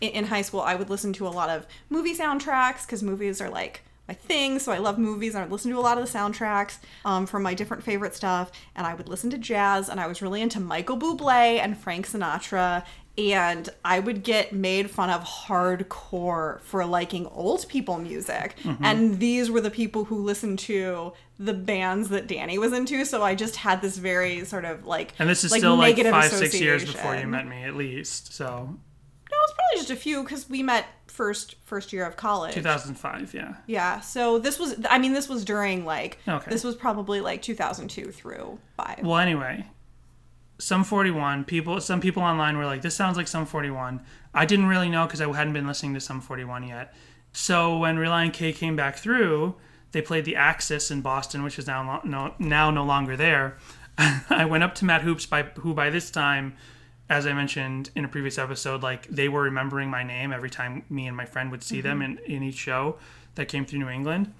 in, in high school i would listen to a lot of movie soundtracks because movies are like my thing so i love movies and i would listen to a lot of the soundtracks um, from my different favorite stuff and i would listen to jazz and i was really into michael bublé and frank sinatra and I would get made fun of hardcore for liking old people music. Mm-hmm. And these were the people who listened to the bands that Danny was into. So I just had this very sort of like And this is like still like five six years before you met me at least. So No, it was probably just a few because we met first first year of college. 2005, yeah. Yeah. So this was I mean this was during like Okay. this was probably like 2002 through 5. Well, anyway, Sum 41 people. Some people online were like, "This sounds like Sum 41." I didn't really know because I hadn't been listening to Sum 41 yet. So when Relient K came back through, they played the Axis in Boston, which is now no, now no longer there. I went up to Matt Hoopes by who by this time, as I mentioned in a previous episode, like they were remembering my name every time me and my friend would see them mm-hmm. in, in each show that came through New England.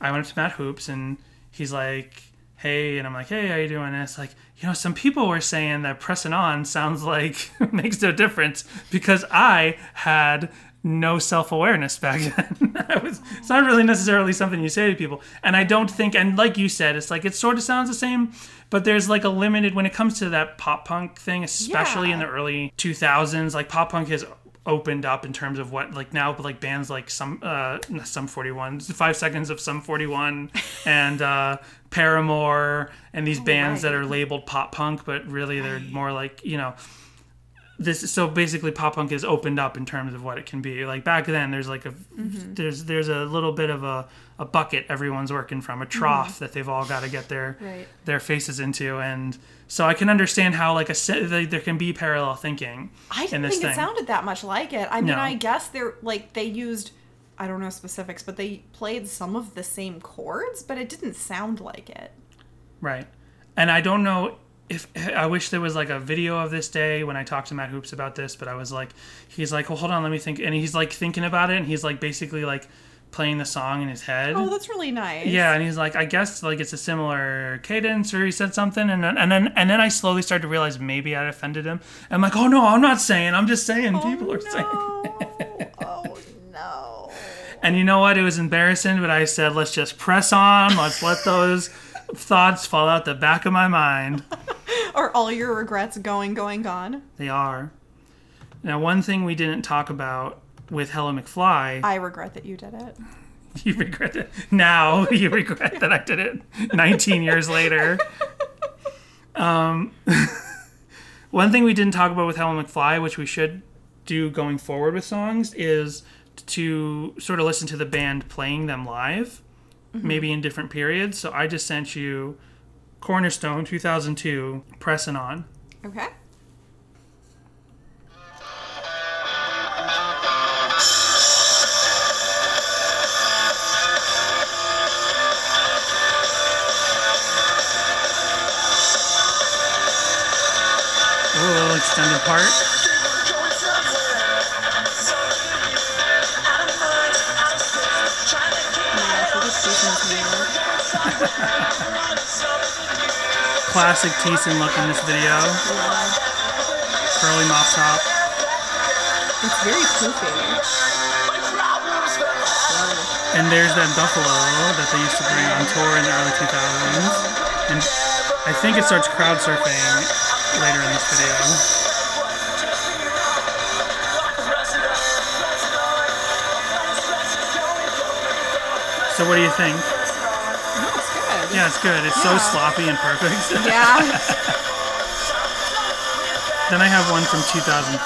I went up to Matt Hoopes and he's like, "Hey," and I'm like, "Hey, how you doing?" And it's like, you know, some people were saying that pressing on sounds like makes no difference because I had no self awareness back then. Was, it's not really necessarily something you say to people, and I don't think, and like you said, it's like it sort of sounds the same, but there's like a limited when it comes to that pop punk thing, especially in the early 2000s. Like pop punk has opened up in terms of what like now like bands like some uh Sum 41 five seconds of Sum 41 and uh paramore and these bands that are labeled pop punk but really they're more like you know this so basically pop punk has opened up in terms of what it can be like back then there's like a mm-hmm. there's there's a little bit of a, a bucket everyone's working from a trough mm-hmm. that they've all got to get their Right. their faces into and so i can understand how like a like, there can be parallel thinking I in didn't this think thing it sounded that much like it. I mean, No. I guess they're like they used I don't know specifics, but they played some of the same chords, but it didn't sound like it. Right. And I don't know if I wish there was like a video of this day when I talked to Matt Hoopes about this, but I was like, he's like, well, hold on, let me think. And he's like thinking about it, and he's like basically like playing the song in his head. Oh, that's really nice. yeah, and he's like, I guess like it's a similar cadence, or he said something, and then and then and then I slowly started to realize maybe I offended him. I'm like, oh no, I'm not saying, I'm just saying. Oh, People are saying. no. oh no. And you know what? It was embarrassing, but I said, let's just press on. Let's let those thoughts fall out the back of my mind. Are all your regrets going, going, gone? They are. Now, one thing we didn't talk about with Hello McFly, I regret that you did it. you regret it. Now you regret that I did it 19 years later. Um, one thing we didn't talk about with Hello McFly, which we should do going forward with songs, is to sort of listen to the band playing them live, Mm-hmm. maybe in different periods. So I just sent you Cornerstone 2002, Pressing On. Okay. Ooh, little extended part. Classic Thiessen look in this video. Curly mop top. It's very poofy. And there's that buffalo that they used to bring on tour in the early 2000s. And I think it starts crowd surfing later in this video. So what do you think? No, it's good. Yeah, it's good. It's so Yeah. sloppy and perfect. Yeah. then I have one from 2003,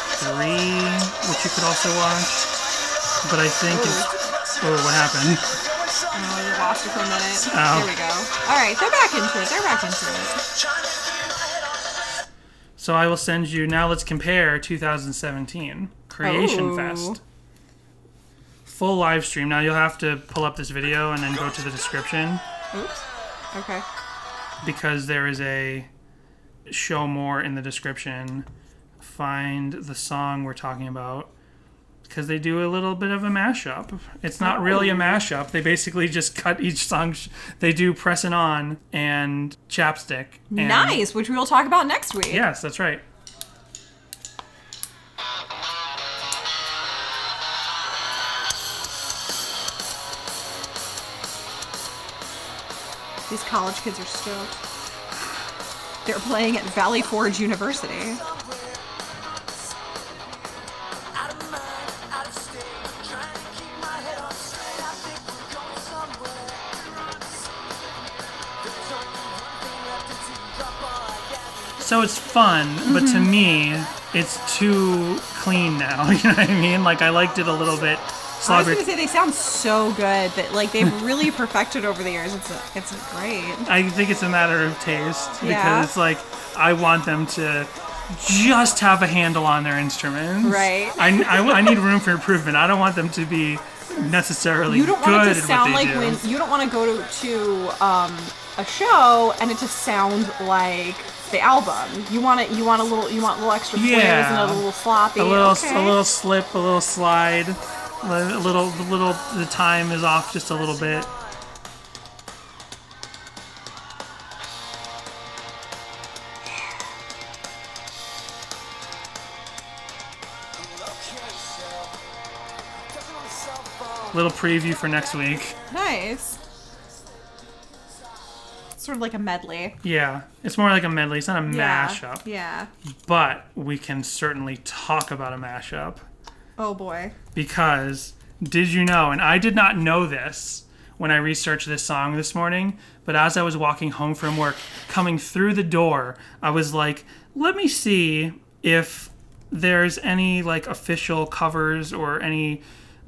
which you could also watch. But I think it's. Oh, what happened? Oh, you lost it for a minute. Oh. There we go. All right, they're back into it. They're back into it. So I will send you. Now let's compare 2017 Creation Ooh. Fest. Full live stream. Now you'll have to pull up this video and then go to the description Oops. Okay. because there is a show more in the description. Find the song we're talking about because they do a little bit of a mashup. It's not oh. really a mashup. They basically just cut each song. Sh- they do "Pressing On and Chapstick. And Nice, which we will talk about next week. Yes, that's right. These college kids are stoked. They're playing at Valley Forge University. Out of mind, out of state. Trying to keep my head on straight. I think we're going somewhere. There's only one thing left to drop all I got. So it's fun, but to Mm-hmm. me, it's too clean now. You know what I mean? Like I liked it a little bit I was gonna say they sound so good that like they've really perfected over the years. It's it's great. I think it's a matter of taste because Yeah. like I want them to just have a handle on their instruments. Right. I, I, I need room for improvement. I don't want them to be necessarily You don't good want it to sound like do. when you don't want to go to to um, a show and it to sound like the album. You want it. You want a little. You want a little extra flares Yeah. and a little sloppy. a little okay. a little slip, a little slide, a little the little the time is off just a little bit. Little preview for next week. nice. Sort of like a medley. Yeah, it's more like a medley. It's not a Yeah. mashup, Yeah. but we can certainly talk about a mashup. Oh boy. because did you know and i did not know this when i researched this song this morning but as i was walking home from work coming through the door i was like let me see if there's any like official covers or any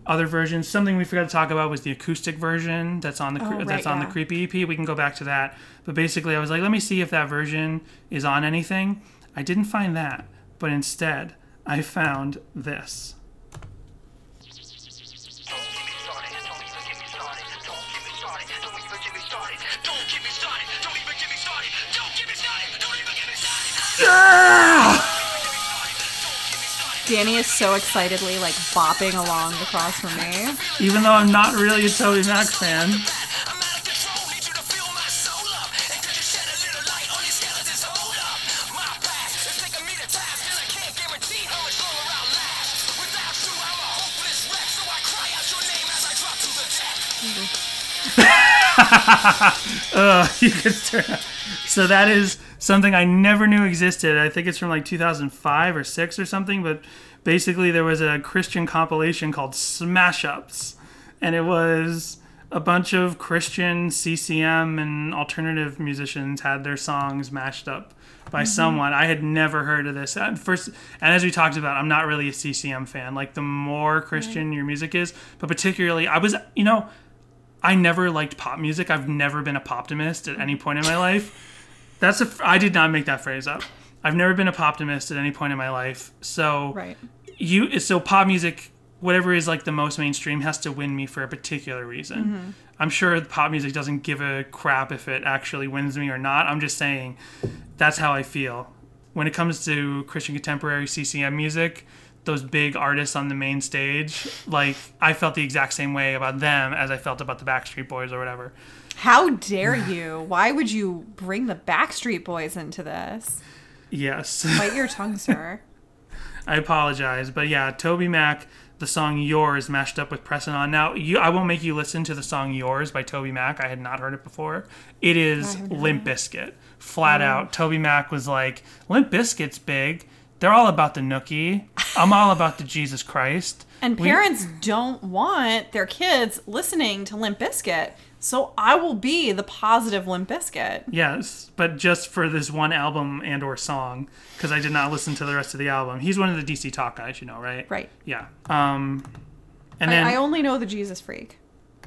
other versions. Something we forgot to talk about was the acoustic version that's on the Oh, right, that's on yeah. the creepy ep we can go back to that. But basically i was like let me see if that version is on anything. I didn't find that but instead i found this Ah! Danny is so excitedly like bopping along across from me. even though I'm not really a Toby Mac fan. Ugh, uh, you could turn. So that is something I never knew existed. I think it's from like 2005 or six or something. But basically, there was a Christian compilation called Smash Ups, and it was a bunch of Christian CCM and alternative musicians had their songs mashed up by mm-hmm. someone. I had never heard of this at first. And as we talked about, I'm not really a CCM fan. Like the more Christian your music is, but particularly, I was, you know. I never liked pop music. I've never been a poptimist at mm. any point in my life. That's a. I did not make that phrase up. I've never been a poptimist at any point in my life. So Right. you so pop music, whatever is like the most mainstream, has to win me for a particular reason. Mm-hmm. I'm sure pop music doesn't give a crap if it actually wins me or not. I'm just saying that's how I feel when it comes to Christian contemporary CCM music. Those big artists on the main stage, like I felt the exact same way about them as I felt about the Backstreet Boys or whatever. How dare you? Why would you bring the Backstreet Boys into this? Yes. Bite your tongue, sir. I apologize, but yeah, Toby Mac, the song "Yours" mashed up with "Pressing On." Now, you, I won't make you listen to the song "Yours" by Toby Mac. I had not heard it before. It is Limp Bizkit, flat mm. out. Toby Mac was like, "Limp Bizkit's big. They're all about the nookie. I'm all about the Jesus Christ. And We- parents don't want their kids listening to Limp Bizkit. So I will be the positive Limp Bizkit. Yes, but just for this one album and or song, because I did not listen to the rest of the album. He's one of the DC Talk guys, you know, right? Right. Yeah. Um, and then I, I only know the Jesus Freak.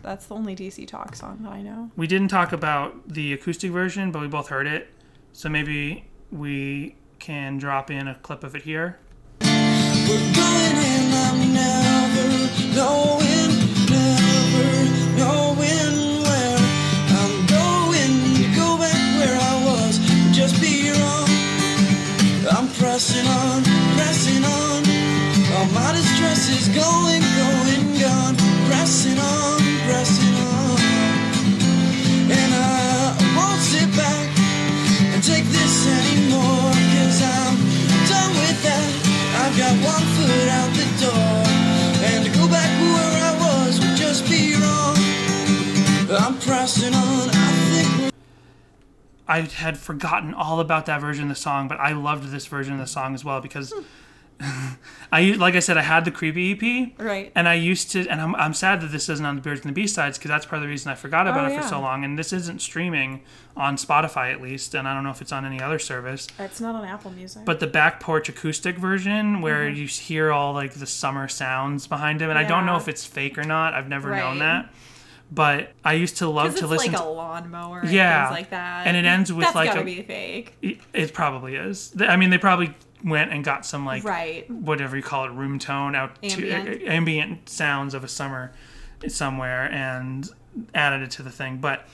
That's the only DC Talk song that I know. we didn't talk about the acoustic version, but we both heard it. So maybe we can drop in a clip of it here. We're going and I'm never knowing, never knowing pressing on, pressing on. All my distress is going, going, gone. Pressing on, pressing on. And I won't sit back and take this anymore. Cause I'm done with that. I've got one foot out the door. And to go back where I was would just be wrong. I'm pressing on. I think we're I had forgotten all about that version of the song, but I loved this version of the song as well because I like I said I had the creepy EP, Right. And I used to, and I'm, I'm sad that this isn't on the Beards and the B sides because that's part of the reason I forgot about Oh, it for so long. And this isn't streaming on Spotify at least, and I don't know if it's on any other service. It's not on Apple Music. But the back porch acoustic version, where you hear all like the summer sounds behind him, and I don't know Mm-hmm. If it's fake or not. I've never known that. But I used to love to it's listen like to a lawnmower and Yeah. things like that. And it ends with, That's like, gotta a- be fake. It, it probably is. I mean, they probably went and got some like Right. whatever you call it, room tone out Ambient. to uh, ambient sounds of a summer somewhere and added it to the thing. But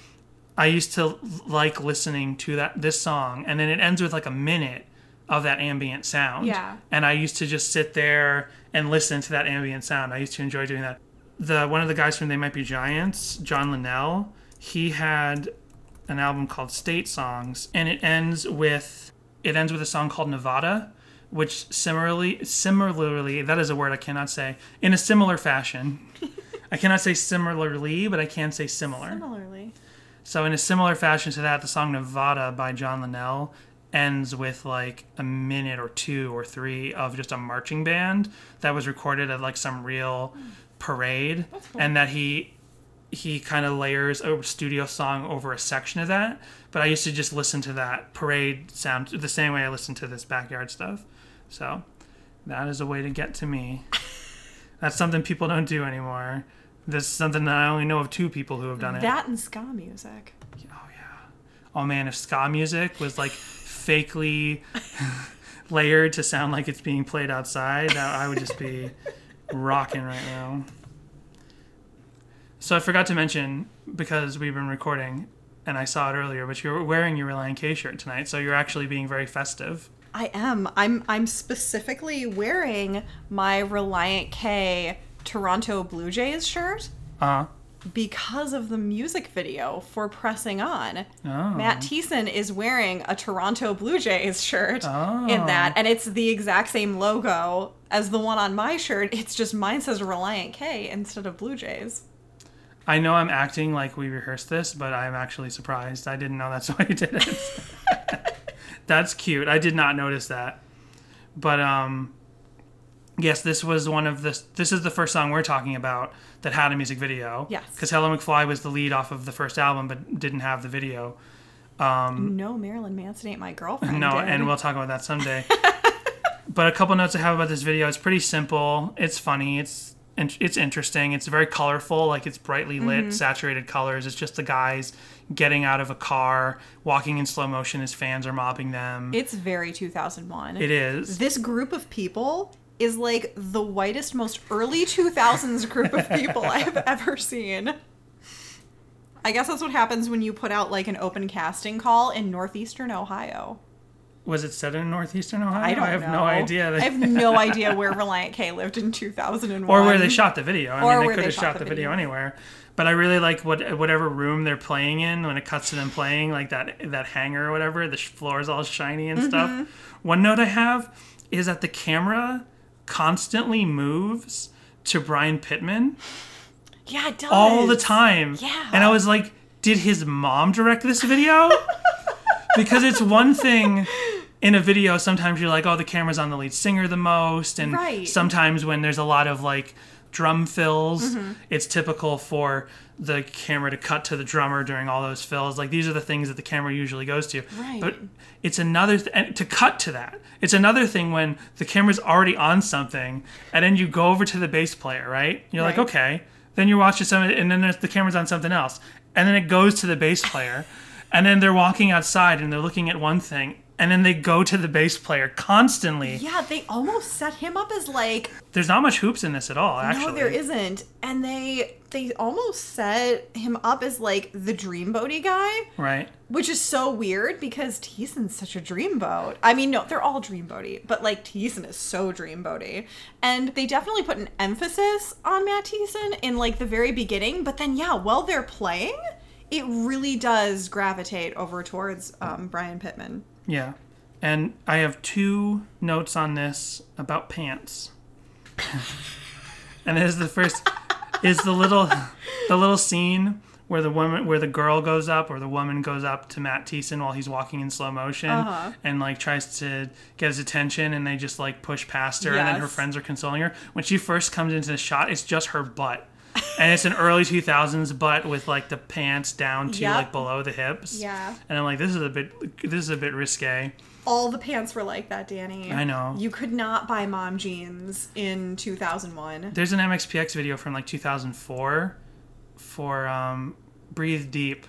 I used to like listening to that this song, and then it ends with like a minute of that ambient sound. Yeah. And I used to just sit there and listen to that ambient sound. I used to enjoy doing that. The one of the guys from They Might Be Giants, John Linnell, he had an album called State Songs, and it ends with it ends with a song called Nevada, which similarly similarly that is a word I cannot say in a similar fashion. I cannot say similarly, but I can say similar. Similarly. So in a similar fashion to that, the song Nevada by John Linnell ends with like a minute or two or three of just a marching band that was recorded at like some real hmm. Parade and that he he kind of layers a studio song over a section of that but i used to just listen to that parade sound the same way i listen to this backyard stuff. So that is a way to get to me. That's something people don't do anymore. This is something that i only know of two people who have done it. That and ska music. oh yeah. Oh man, if ska music was like fakely layered to sound like it's being played outside, that I would just be rocking right now. So I forgot to mention because we've been recording and I saw it earlier, but you're wearing your Relient K shirt tonight, so you're actually being very festive. I am. I'm I'm specifically wearing my Relient K Toronto Blue Jays shirt Uh huh. Because of the music video for Pressing On. Oh. Matt Thiessen is wearing a Toronto Blue Jays shirt Oh. in that, and it's the exact same logo as the one on my shirt. It's just mine says Relient K instead of Blue Jays. I know I'm acting like we rehearsed this, but I'm actually surprised. I didn't know that's why you did it. that's cute. I did not notice that. But um yes, this was one of the this is the first song we're talking about that had a music video. Yes. Cuz Hello McFly was the lead off of the first album but didn't have the video. no, Marilyn Manson ain't my girlfriend. Um, No, did. and we'll talk about that someday. but a couple notes I have about this video. It's pretty simple. It's funny. It's it's interesting. It's very colorful. Like it's brightly lit, Mm-hmm. saturated colors. It's just the guys getting out of a car, walking in slow motion as fans are mobbing them. It's very 2001. it is. this group of people is like the whitest, most early 2000s group of people I have ever seen. I guess that's what happens when you put out like an open casting call in northeastern Ohio. Was it set in northeastern Ohio? I don't have know. no idea. I have no idea where Relient K lived in 2001. or where they shot the video. I Or mean, they could have shot shot the the video video. anywhere. But I really like what whatever room they're playing in when it cuts to them playing, like that that hangar or whatever. The floor is all shiny and Mm-hmm. stuff. One note I have is that the camera constantly moves to Brian Pittman Yeah, it does. all the time. Yeah. And I was like, did his mom direct this video? because it's one thing in a video, sometimes you're like, oh, the camera's on the lead singer the most, and Right. sometimes when there's a lot of like drum fills, Mm-hmm. it's typical for the camera to cut to the drummer during all those fills. Like these are the things that the camera usually goes to. Right. But it's another th- to cut to that. It's another thing when the camera's already on something, and then you go over to the bass player, right? You're like, okay. Then you're watching something, and then the camera's on something else, and then it goes to the bass player, and then they're walking outside and they're looking at one thing, and then they go to the bass player constantly. Yeah, they almost set him up as like There's not much Hoopes in this at all, actually. no, there isn't, and they they almost set him up as like the dreamboaty guy, Right. which is so weird because Thiessen's such a dreamboat. I mean, no, they're all dreamboaty, but like Thiessen is so dreamboaty, and they definitely put an emphasis on Matt Thiessen in like the very beginning. But then, yeah, while they're playing, it really does gravitate over towards um, Brian Pittman. Yeah. And I have two notes on this about pants. and it is the first is the little the little scene where the woman where the girl goes up or the woman goes up to Matt Thiessen while he's walking in slow motion Uh-huh. and like tries to get his attention and they just like push past her and then her friends are consoling her. When she first comes into the shot, it's just her butt. And it's an early 2000s butt with like the pants down to Yep. like below the hips. Yeah. And I'm like this is a bit this is a bit risque. All the pants were like that, Danny. I know. You could not buy mom jeans in 2001. There's an MXPX video from like 2004 for um, Breathe Deep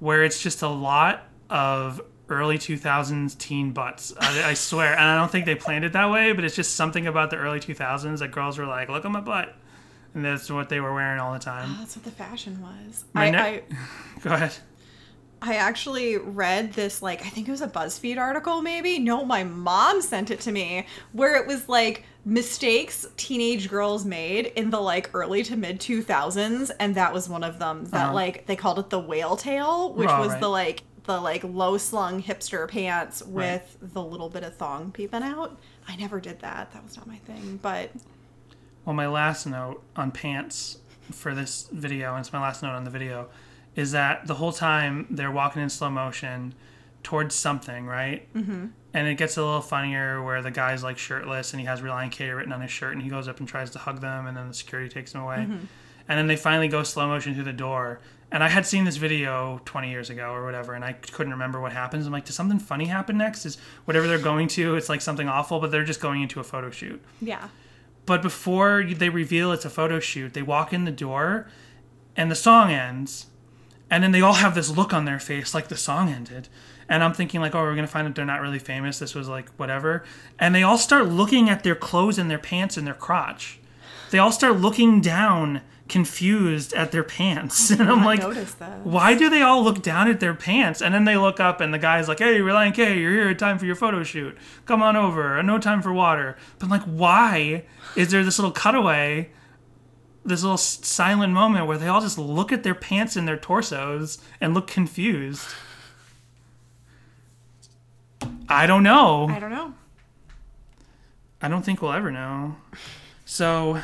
where it's just a lot of early 2000s teen butts. I, I swear. And I don't think they planned it that way, but it's just something about the early 2000s that girls were like, look at my butt. And that's what they were wearing all the time. That's what the fashion was. My I, ne- I Go ahead. I actually read this like I think it was a BuzzFeed article maybe. No, my mom sent it to me where it was like mistakes teenage girls made in the like early to mid 2000s and that was one of them that Uh-huh. like they called it the whale tail which Oh, was right. the like the like low slung hipster pants with the little bit of thong peeping out. I never did that. That was not my thing, but Well, my last note on pants for this video, and it's my last note on the video, is that the whole time they're walking in slow motion towards something, right? Mm-hmm. And it gets a little funnier where the guy's like shirtless and he has Relient K written on his shirt and he goes up and tries to hug them and then the security takes him away. And then they finally go slow motion through the door. And I had seen this video 20 years ago or whatever, and I couldn't remember what happens. I'm like, does something funny happen next? Is whatever they're going to, it's like something awful, but they're just going into a photo shoot. yeah. But before they reveal it's a photo shoot, they walk in the door and the song ends. And then they all have this look on their face like the song ended. And I'm thinking like, oh, we're going to find out they're not really famous. This was like whatever. And they all start looking at their clothes and their pants and their crotch. They all start looking down confused at their pants. And I'm like, why do they all look down at their pants? And then they look up, and the guy's like, "Hey, Relient K, you're here. Time for your photo shoot. Come on over. Uh, no time for water." But like, why is there this little cutaway, this little silent moment where they all just look at their pants and their torsos and look confused? I don't know. I don't know. I don't think we'll ever know. So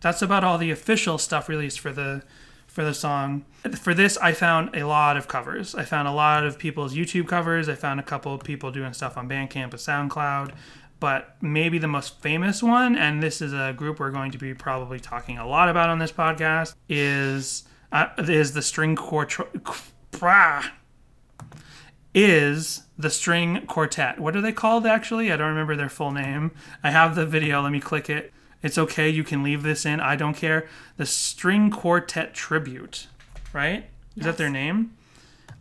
that's about all the official stuff released for the for the song. For this, I found a lot of covers. I found a lot of people's YouTube covers. I found a couple of people doing stuff on Bandcamp and SoundCloud. But maybe the most famous one, and this is a group we're going to be probably talking a lot about on this podcast, is uh, is the string quartet. Is the string quartet. What are they called actually? I don't remember their full name. I have the video. Let me click it. It's okay. You can leave this in. I don't care. The String Quartet Tribute, right? Is that their name?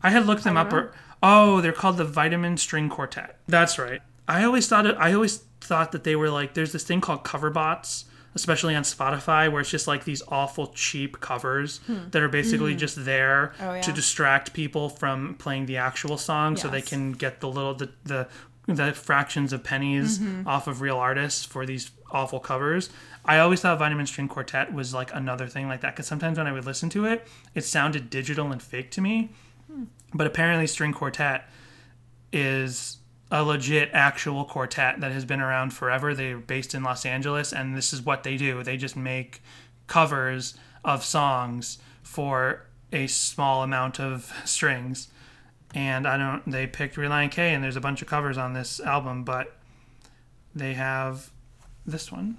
I had looked them up. Or, oh, they're called the Vitamin String Quartet. That's right. I always thought it, I always thought that they were like there's this thing called cover bots, especially on Spotify, where it's just like these awful cheap covers hmm. that are basically hmm. just there Oh, yeah. to distract people from playing the actual song, so they can get the little the the, the fractions of pennies mm-hmm. off of real artists for these awful covers. I always thought Vitamin String Quartet was like another thing like that because sometimes when I would listen to it, it sounded digital and fake to me. But apparently, String Quartet is a legit actual quartet that has been around forever. They're based in Los Angeles, and this is what they do. They just make covers of songs for a small amount of strings. and I don't. They picked Relient K, and there's a bunch of covers on this album, but they have this one.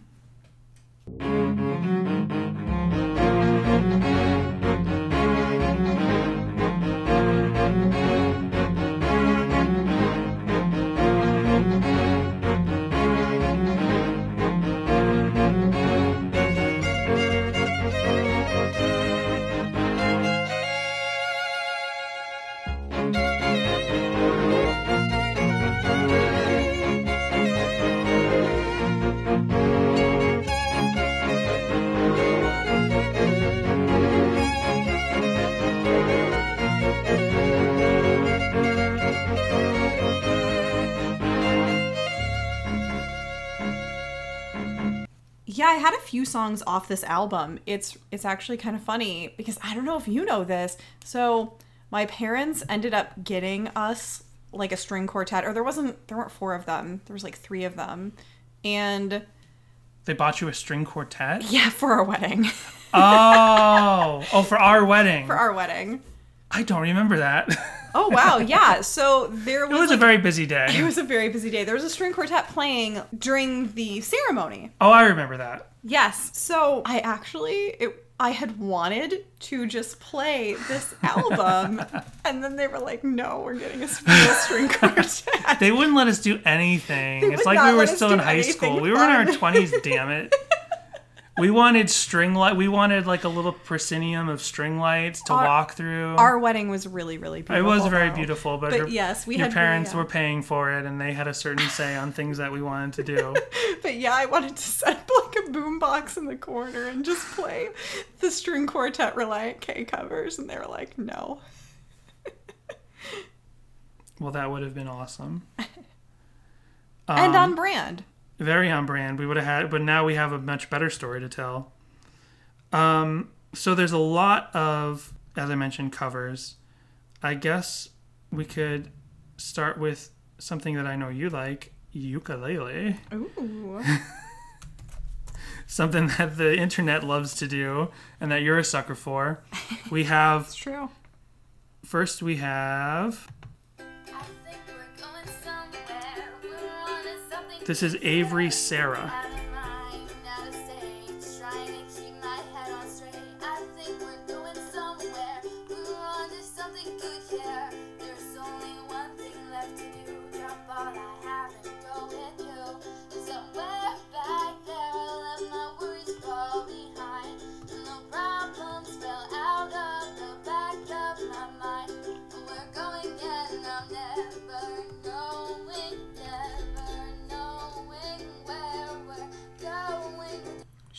Yeah, I had a few songs off this album. It's it's actually kind of funny because I don't know if you know this. So my parents ended up getting us like a string quartet, or there wasn't there weren't four of them. There was like three of them, and They bought you a string quartet. yeah, for our wedding, Oh, oh, for our wedding. for our wedding. I don't remember that. Oh wow, yeah. So there it was, was a very busy day. it was a very busy day. There was a string quartet playing during the ceremony. Oh, I remember that. Yes. So I actually it I had wanted to just play this album and then they were like, "No, we're getting a string quartet." They wouldn't let us do anything. They it's like we were still in high school. We were in our twenties. damn it. We wanted string light. We wanted like a little proscenium of string lights to Our- walk through. Our wedding was really really beautiful. it was very though. beautiful, but, But your, yes, we your had really, parents uh, were paying for it, and they had a certain say on things that we wanted to do. But yeah, I wanted to set up like a boombox in the corner and just play the string quartet Relient K covers and they were like, "No." well, that would have been awesome. and Um, on brand. Very on brand. We would have had, but now we have a much better story to tell. Um, so there's a lot of, as I mentioned, covers. I guess we could start with something that I know you like, ukulele. Ooh. Something that the internet loves to do, and that you're a sucker for. We have It's true. first. We have this is Avery Sarah.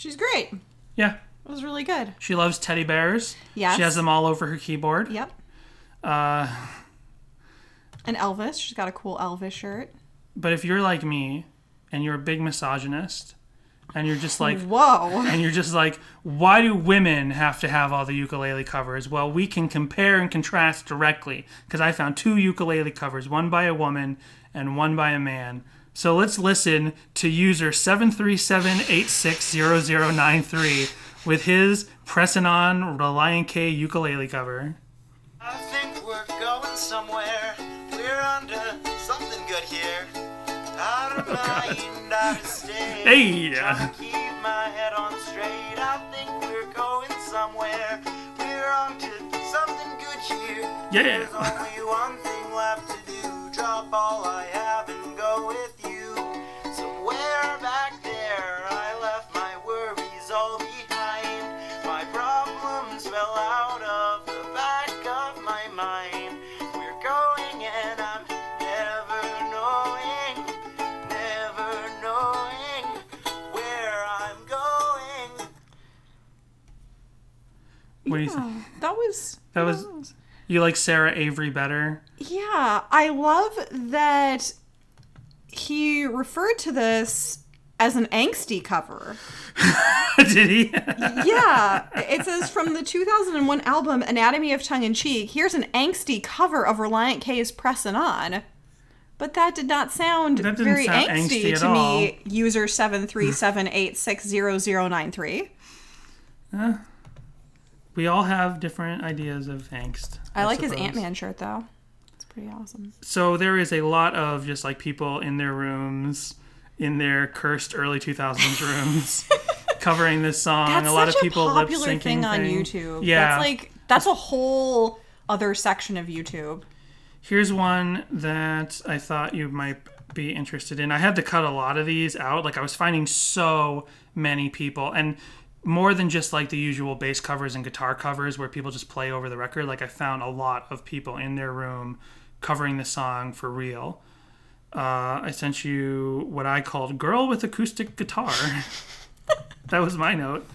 She's great. Yeah, It was really good. she loves teddy bears. Yes. She has them all over her keyboard. Yep. Uh, And Elvis. She's got a cool Elvis shirt. But if you're like me and you're a big misogynist and you're just like Whoa. and you're just like why do women have to have all the ukulele covers? Well, we can compare and contrast directly because I found two ukulele covers, one by a woman and one by a man. So let's listen to user 737860093 with his pressing On Relient K ukulele cover. I think we're going somewhere. We're onto something good here. Out of mind, out of state. Hey! Trying to keep my head on straight. I think we're going somewhere. We're onto something good here. Yeah. There's only one thing left to do. Drop all I have That was you like Sarah Avery better? Yeah, I love that he referred to this as an angsty cover. Did he? Yeah, it says from the 2001 album Anatomy of Tongue in Cheek, here's an angsty cover of Relient K's Pressin' On. But that did not sound very sound angsty, angsty to me, user 737860093. We all have different ideas of angst. I like his. Ant Man shirt though. It's pretty awesome. So there is a lot of just like people in their rooms, in their cursed early 2000s rooms, covering this song. That's a lot such of people a lip popular syncing thing on thing. YouTube. Yeah. That's like that's a whole other section of YouTube. Here's one that I thought you might be interested in. I had to cut a lot of these out. Like I was finding so many people and more than just like the usual bass covers and guitar covers where people just play over the record. Like I found a lot of people in their room covering the song for real. Uh, I sent you what I called "Girl with Acoustic Guitar." that was my note.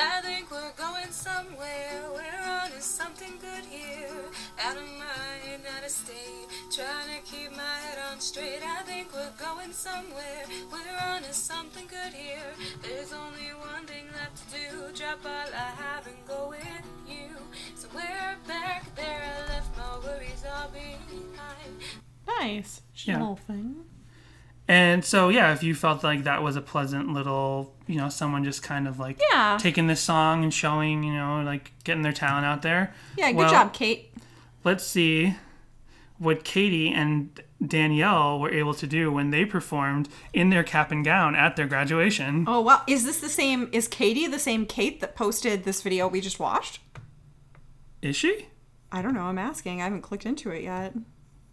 I think we're going somewhere. We're on to something good here. Out of mind, out of state. Trying to keep my head on straight. I think we're going somewhere. We're on to something good here. There's only one thing left to do. Drop all I have and go with you. Somewhere back there, I left my worries all behind. Nice. Yeah. Little thing. And so, yeah, if you felt like that was a pleasant little, you know, someone just kind of like Yeah. taking this song and showing, you know, like getting their talent out there. Yeah, good Well, job, Kate. Let's see what Katie and Danielle were able to do when they performed in their cap and gown at their graduation. Oh wow, is this the same? Is Katie the same Kate that posted this video we just watched? Is she? I don't know. I'm asking. I haven't clicked into it yet.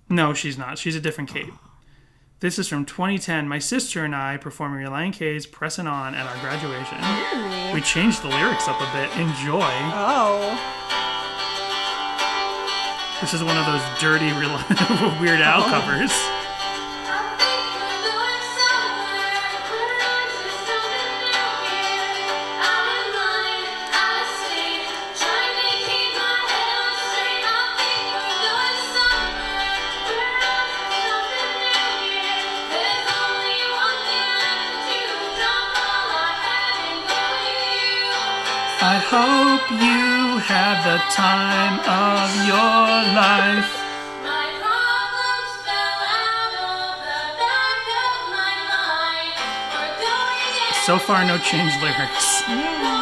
No, she's not. She's a different Kate. This is from 2010. My sister and I performing Relient K's "Pressing On at our graduation. We changed the lyrics up a bit. Enjoy. Oh. This is one of those dirty Weird Al uh-huh. covers. I hope you the time of your life. My problems fell out of the back of my mind. We're going So far, no change lyrics. Mm.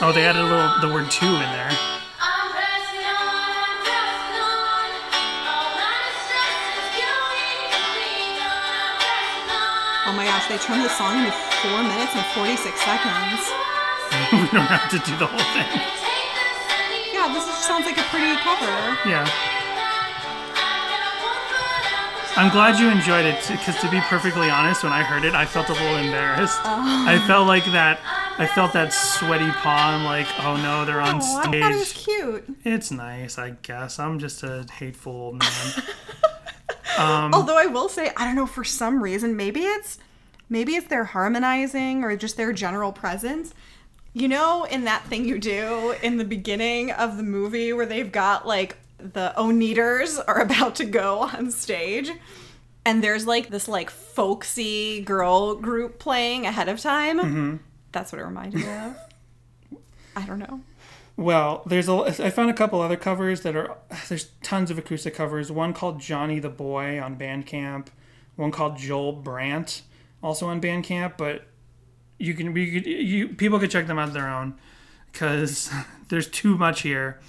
Oh, they added a little the word two in there. Gosh, they turned the song into four minutes and 46 seconds. we don't have to do the whole thing. Yeah, this just sounds like a pretty cover. Yeah. I'm glad you enjoyed it because, to be perfectly honest, when I heard it, I felt a little embarrassed. I felt like that. I felt that sweaty palm, like, oh no, they're on Oh, I thought it was cute. It's nice, I guess. I'm just a hateful old man. Um, Although I will say, I don't know for some reason, maybe it's maybe it's their harmonizing or just their general presence. You know, in that thing you do in the beginning of the movie where they've got like the Oneders are about to go on stage. And there's like this like folksy girl group playing ahead of time. Mm-hmm. That's what it reminded me of. I don't know. Well, there's a. I found a couple other covers that are. There's tons of acoustic covers. One called Johnny the Boy on Bandcamp. One called Joel Brandt, also on Bandcamp. But you can you could you people could check them out on their own because there's too much here.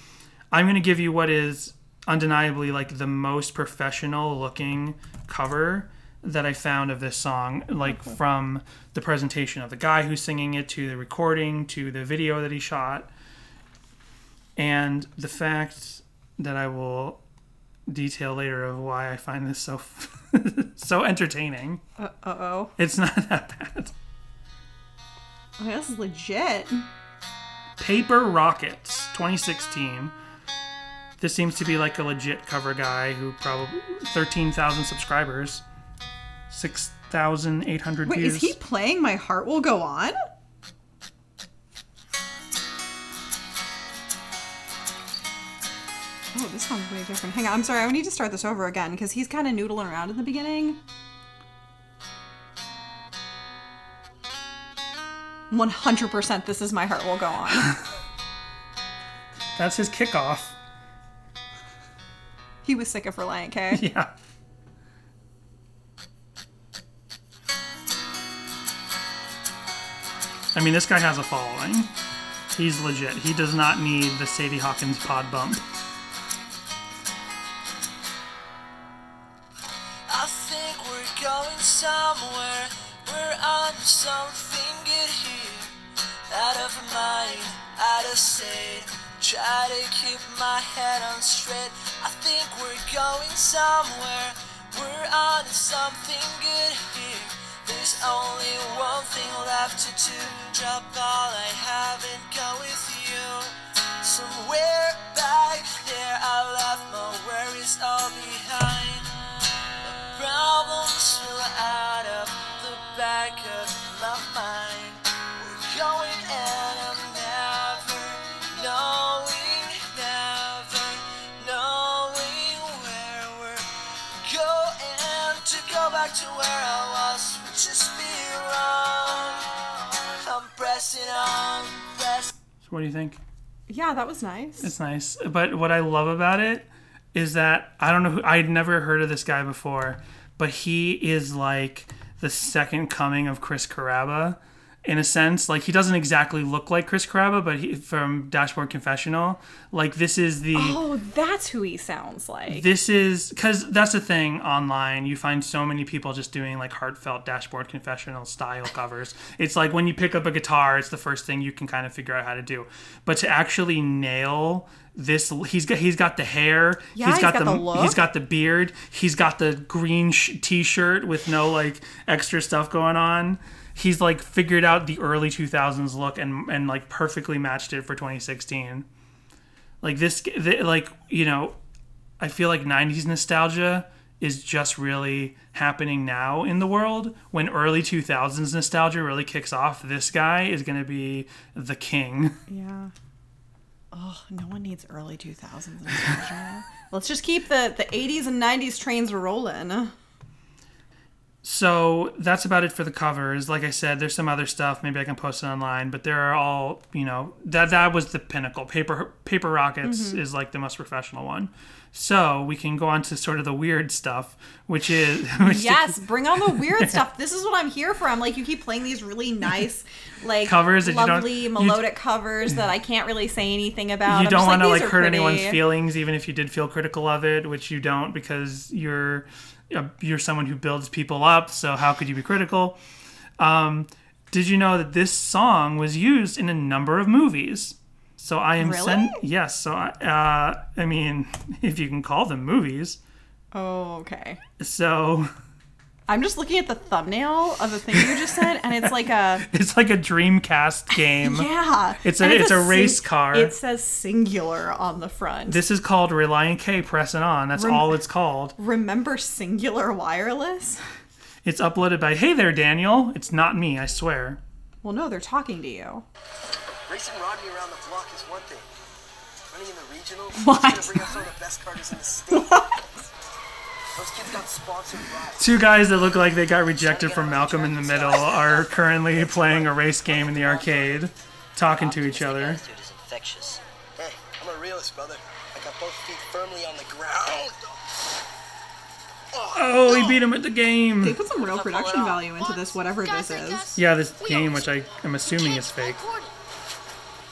I'm gonna give you what is undeniably like the most professional looking cover that I found of this song, like from the presentation of the guy who's singing it to the recording to the video that he shot and the fact that I will detail later of why I find this so so entertaining. Uh oh. It's not that bad. Oh, this is legit. Paper Rockets, 2016. This seems to be like a legit cover guy who probably 13,000 subscribers, 6,800 Wait, views. is he playing My Heart Will Go On? Oh, this sounds way different. Hang on, I'm sorry, I need to start this over again because he's kind of noodling around in the beginning. 100% this is My Heart Will Go On. That's his kickoff. He was sick of Relient K. Yeah. I mean, this guy has a following. He's legit. He does not need the Sadie Hawkins pod bump. Something good here. Out of mind, out of state. Try to keep my head on straight. I think we're going somewhere. We're on something good here. There's only one thing left to do. Drop all I have and go with you. Somewhere back there, I left my worries all behind. Problems flew out what do you think? Yeah, that was nice. It's nice. But what I love about it is that I don't know who I'd never heard of this guy before, but he is like the second coming of Chris Carrabba in a sense. Like he doesn't exactly look like Chris Carrabba, but he from Dashboard Confessional. Like this is the Oh, that's who he sounds like. this is because that's the thing online you find so many people just doing like heartfelt dashboard confessional style covers it's like when you pick up a guitar it's the first thing you can kind of figure out how to do but to actually nail this he's got he's got the hair Yeah, he's got the look. he's got the beard he's got the green sh- t-shirt with no like extra stuff going on he's like figured out the early 2000s look and and like perfectly matched it for 2016 like this th- like you know i feel like 90s nostalgia is just really happening now in the world when early 2000s nostalgia really kicks off this guy is going to be the king Yeah. Oh, no one needs early 2000s nostalgia. Let's just keep the, the 80s and 90s trains rolling. So that's about it for the covers like i said there's some other stuff maybe i can post it online but they're all you know that that was the pinnacle paper paper rockets mm-hmm. is like the most professional one so we can go on to sort of the weird stuff which is which Yes, bring on the weird stuff. This is what I'm here for. I'm like, you keep playing these really nice, like Covers you lovely you- melodic covers that I can't really say anything about. you I'm don't want to "These like are hurt pretty." anyone's feelings even if you did feel critical of it which you don't because you're you're someone who builds people up so how could you be critical um, did you know that this song was used in a number of movies so i am Really? send yes so I, uh, i mean if you can call them movies Oh, okay. so I'm just looking at the thumbnail of the thing you just said, and it's like a it's like a dreamcast game yeah. It's a- and it's a sing- race car. It says Cingular on the front. this is called Relient K pressing on that's Rem- all it's called Remember Cingular wireless? it's uploaded by hey there daniel it's not me i swear Well, no, they're talking to you. Racing Rodney around the block is one thing. Running in the regional What? is gonna bring out some of the best carters in the state. Those Two guys that look like they got rejected from Malcolm in the Middle are currently playing a race game in the arcade, talking to each other. Attitude. Hey, I'm a realist, brother. I got both feet firmly on the ground. Oh, he beat him at the game. They put some real production value into this, whatever this is. Yeah, this game, which I am assuming is fake.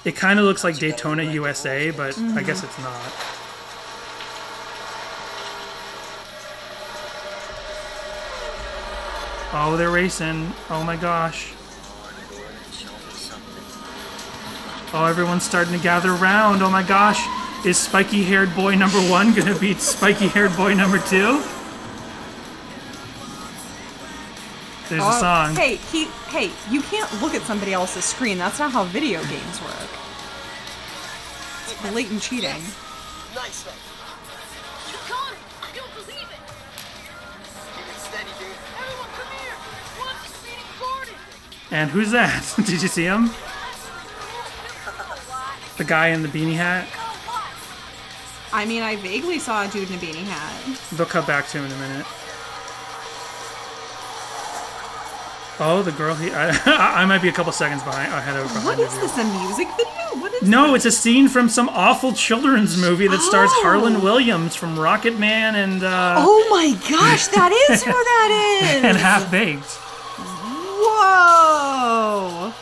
It kind of looks like Daytona USA, but I guess mm-hmm. it's not. Oh, they're racing. Oh my gosh. Oh, everyone's starting to gather around. Oh my gosh. Is spiky haired boy number one gonna beat spiky haired boy number two? There's a uh, song. Hey, he, hey, you can't look at somebody else's screen. That's not how video games work. It's blatant cheating. Nice, And who's that? Did you see him? The guy in the beanie hat? I mean, I vaguely saw a dude in a beanie hat. They'll cut back to him in a minute. Oh, the girl he. I, I might be a couple seconds behind ahead of behind What is view. this? A music video? What is No, it's a scene from some awful children's movie that stars Oh. Harland Williams from Rocket Man and uh, Oh my gosh, that is who that is. and Half Baked. Whoa.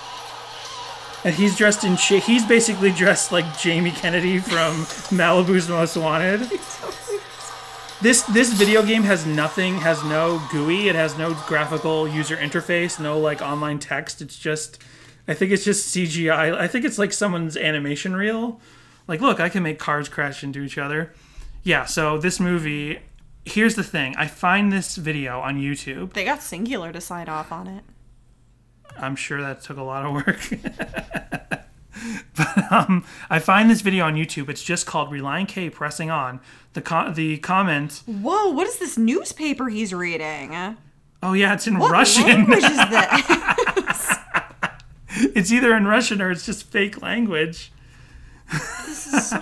And he's dressed in. He's basically dressed like Jamie Kennedy from Malibu's Most Wanted. This this video game has nothing, has no GUI, it has no graphical user interface, no like online text. It's just I think it's just CGI. I think it's like someone's animation reel. Like, look, I can make cars crash into each other. Yeah, so this movie here's the thing. I find this video on YouTube. They got Cingular to sign off on it. I'm sure that took a lot of work. but um, I find this video on YouTube. It's just called Relient K pressing on. The co- the comment. Whoa, what is this newspaper he's reading? Oh yeah, it's in What Russian. language is this? it's either in Russian or it's just fake language. this is so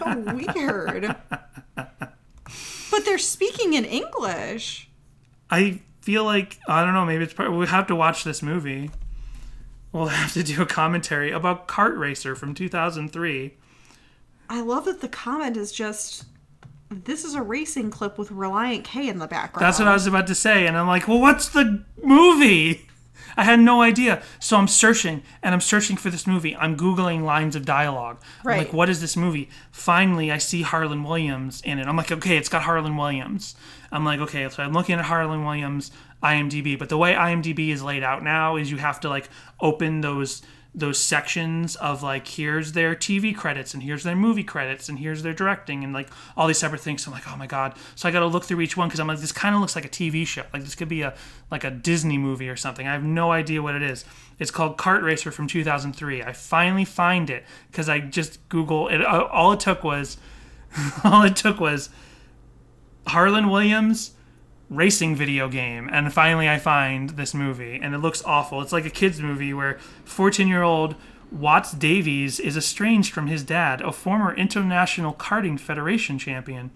weird. But they're speaking in English. I feel like I don't know. Maybe it's part, we have to watch this movie. We'll have to do a commentary about Kart Racer from 2003. I love that the comment is just this is a racing clip with Relient K in the background. That's what I was about to say, and I'm like, well, what's the movie? I had no idea. So I'm searching, and I'm searching for this movie. I'm googling lines of dialogue. I'm Right. like, what is this movie? Finally, I see Harland Williams in it. I'm like, okay, it's got Harland Williams. I'm like, okay, so I'm looking at Harland Williams IMDb, but the way IMDb is laid out now is you have to like open those those sections of like here's their TV credits and here's their movie credits and here's their directing and like all these separate things. So I'm like, oh my god! So I got to look through each one because I'm like, this kind of looks like a TV show. Like this could be a like a Disney movie or something. I have no idea what it is. It's called Kart Racer from 2003. I finally find it because I just Google it. All it took was all it took was Harland Williams racing video game and finally I find this movie and it looks awful. It's like a kids movie where 14-year-old Watts Davies is estranged from his dad, a former International Karting Federation champion.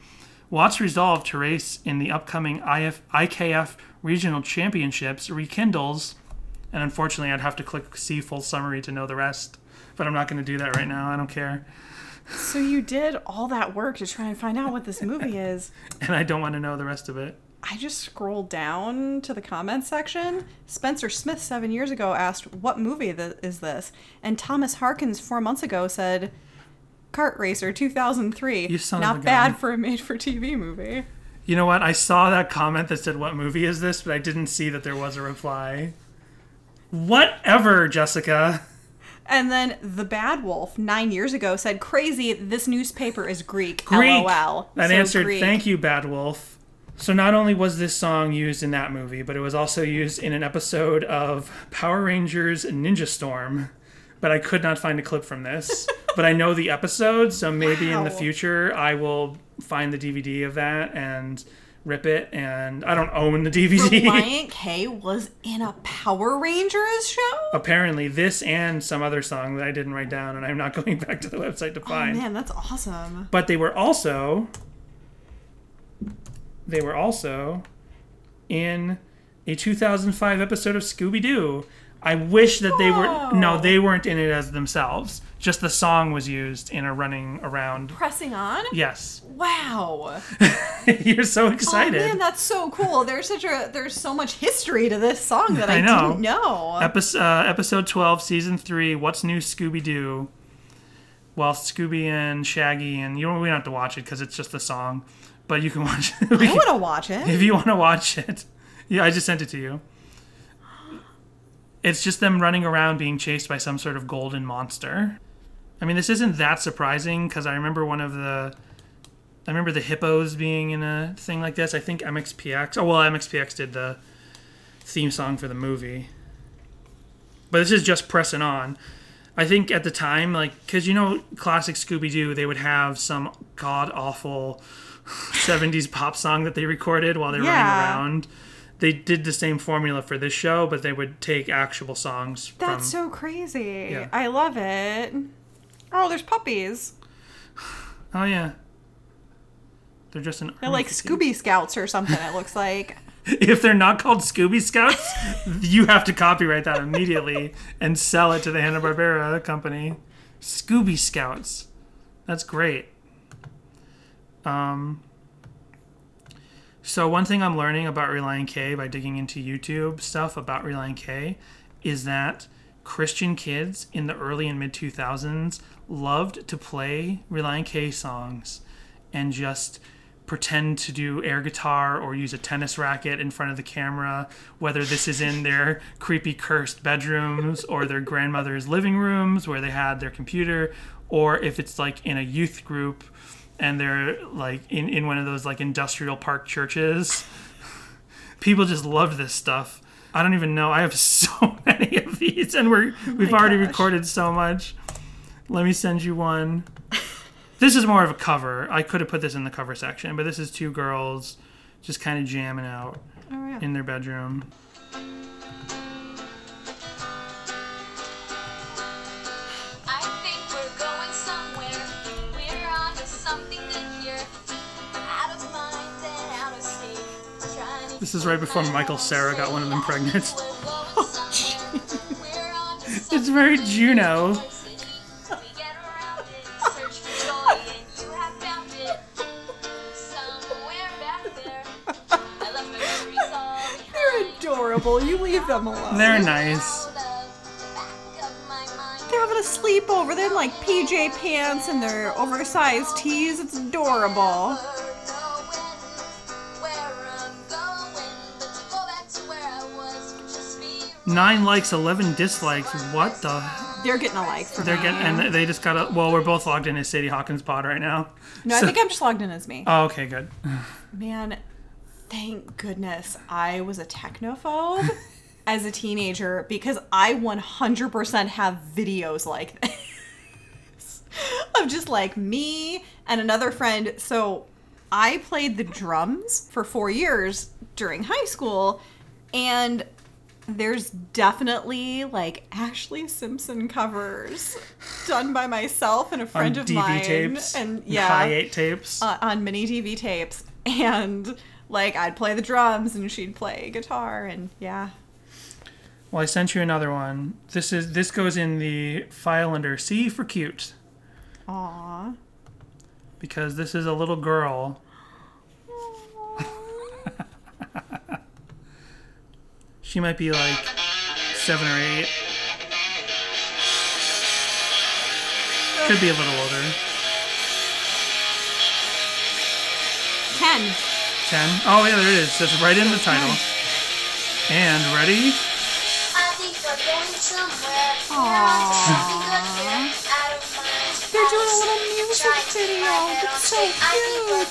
Watts resolve to race in the upcoming IF, IKF regional championships rekindles and unfortunately I'd have to click see full summary to know the rest, but I'm not going to do that right now. I don't care. So you did all that work to try and find out what this movie is. And I don't want to know the rest of it. I just scrolled down to the comments section. Spencer Smith seven years ago asked, "What movie th- is this?" And Thomas Harkins four months ago said, "Kart Racer 2003." You son Not bad for a made-for-TV movie. You know what? I saw that comment that said, What movie is this? But I didn't see that there was a reply. Whatever, Jessica. And then the Bad Wolf nine years ago said, "Crazy! This newspaper is Greek." Greek. LOL. That So answered, Greek. Thank you, Bad Wolf. So not only was this song used in that movie, but it was also used in an episode of Power Rangers Ninja Storm. But I could not find a clip from this. but I know the episode, so maybe in the future I will find the DVD of that and rip it. And I don't own the DVD. Relient K was in a Power Rangers show. apparently this and some other song that I didn't write down, and I'm not going back to the website to oh, find. Oh man, that's awesome. But they were also they were also in a 2005 episode of Scooby Doo. I wish that they were no, they weren't in it as themselves. Just the song was used in a running around. Pressing on. Yes, Wow. you're so excited. Oh excited. man, that's so cool. There's such a there's so much history to this song that I, I know. didn't know. Episode, uh, episode 12, season 3, What's New Scooby Doo? Well, Scooby and Shaggy, and you don't, we don't have to watch it because it's just the song, but you can watch it. I want to watch it. if you want to watch it. Yeah, I just sent it to you. It's just them running around being chased by some sort of golden monster. I mean, this isn't that surprising because I remember one of the. I remember the hippos being in a thing like this. I think MXPX. Oh, well, MXPX did the theme song for the movie. But this is just pressing on. I think at the time, like, because you know, classic Scooby Doo, they would have some god awful 70s pop song that they recorded while they were Yeah. running around. They did the same formula for this show, but they would take actual songs That's from. so crazy. Yeah. I love it. Oh, there's puppies. Oh, yeah. They're just an. They're like Scooby Scouts or something. It looks like. If they're not called Scooby Scouts, you have to copyright that immediately and sell it to the Hanna Barbera company Scooby Scouts. That's great. Um, so one thing I'm learning about Relient K by digging into YouTube stuff about Relient K is that Christian kids in the early and mid 2000s loved to play Relient K songs and just pretend to do air guitar or use a tennis racket in front of the camera, whether this is in their creepy cursed bedrooms or their grandmother's living rooms where they had their computer, or if it's like in a youth group and they're like in, in one of those like industrial park churches. People just loved this stuff. I don't even know. I have so many of these and we're oh we've already gosh. recorded so much. Let me send you one. This is more of a cover. I could have put this in the cover section, but this is two girls just kind of jamming out Oh, yeah. in their bedroom. This is right before Michael Cera got one of them pregnant. We're going somewhere. We're on to It's very Juno. city. We get around it, search for joy, and you have found it. Somewhere back there. I left my memories all behind. They're adorable. You leave them alone. They're nice. Out of the back of my mind. They're having a sleepover. They're in like PJ pants and their oversized tees. It's adorable. Nine likes, 11 dislikes. What the? They're getting a like from They're me. getting, and they just got a. Well, we're both logged in as Sadie Hawkins pod right now. No, I So- think I'm just logged in as me. Oh, okay, good. Man, thank goodness I was a technophobe as a teenager because I 100% have videos like this of just like me and another friend. So I played the drums for four years during high school, and there's definitely like Ashlee Simpson covers done by myself and a friend On of DV mine. tapes, and yeah, high eight tapes. uh, on mini DV tapes, and like I'd play the drums and she'd play guitar, and yeah. Well, I sent you another one. This is this goes in the file under C for cute Aww. because this is a little girl. She might be like seven or eight. Could be a little older. Ten. Ten. Oh yeah, there it is. That's right in the title. And ready? I think we're going somewhere. Aww. They're doing a little music video. It's so cute.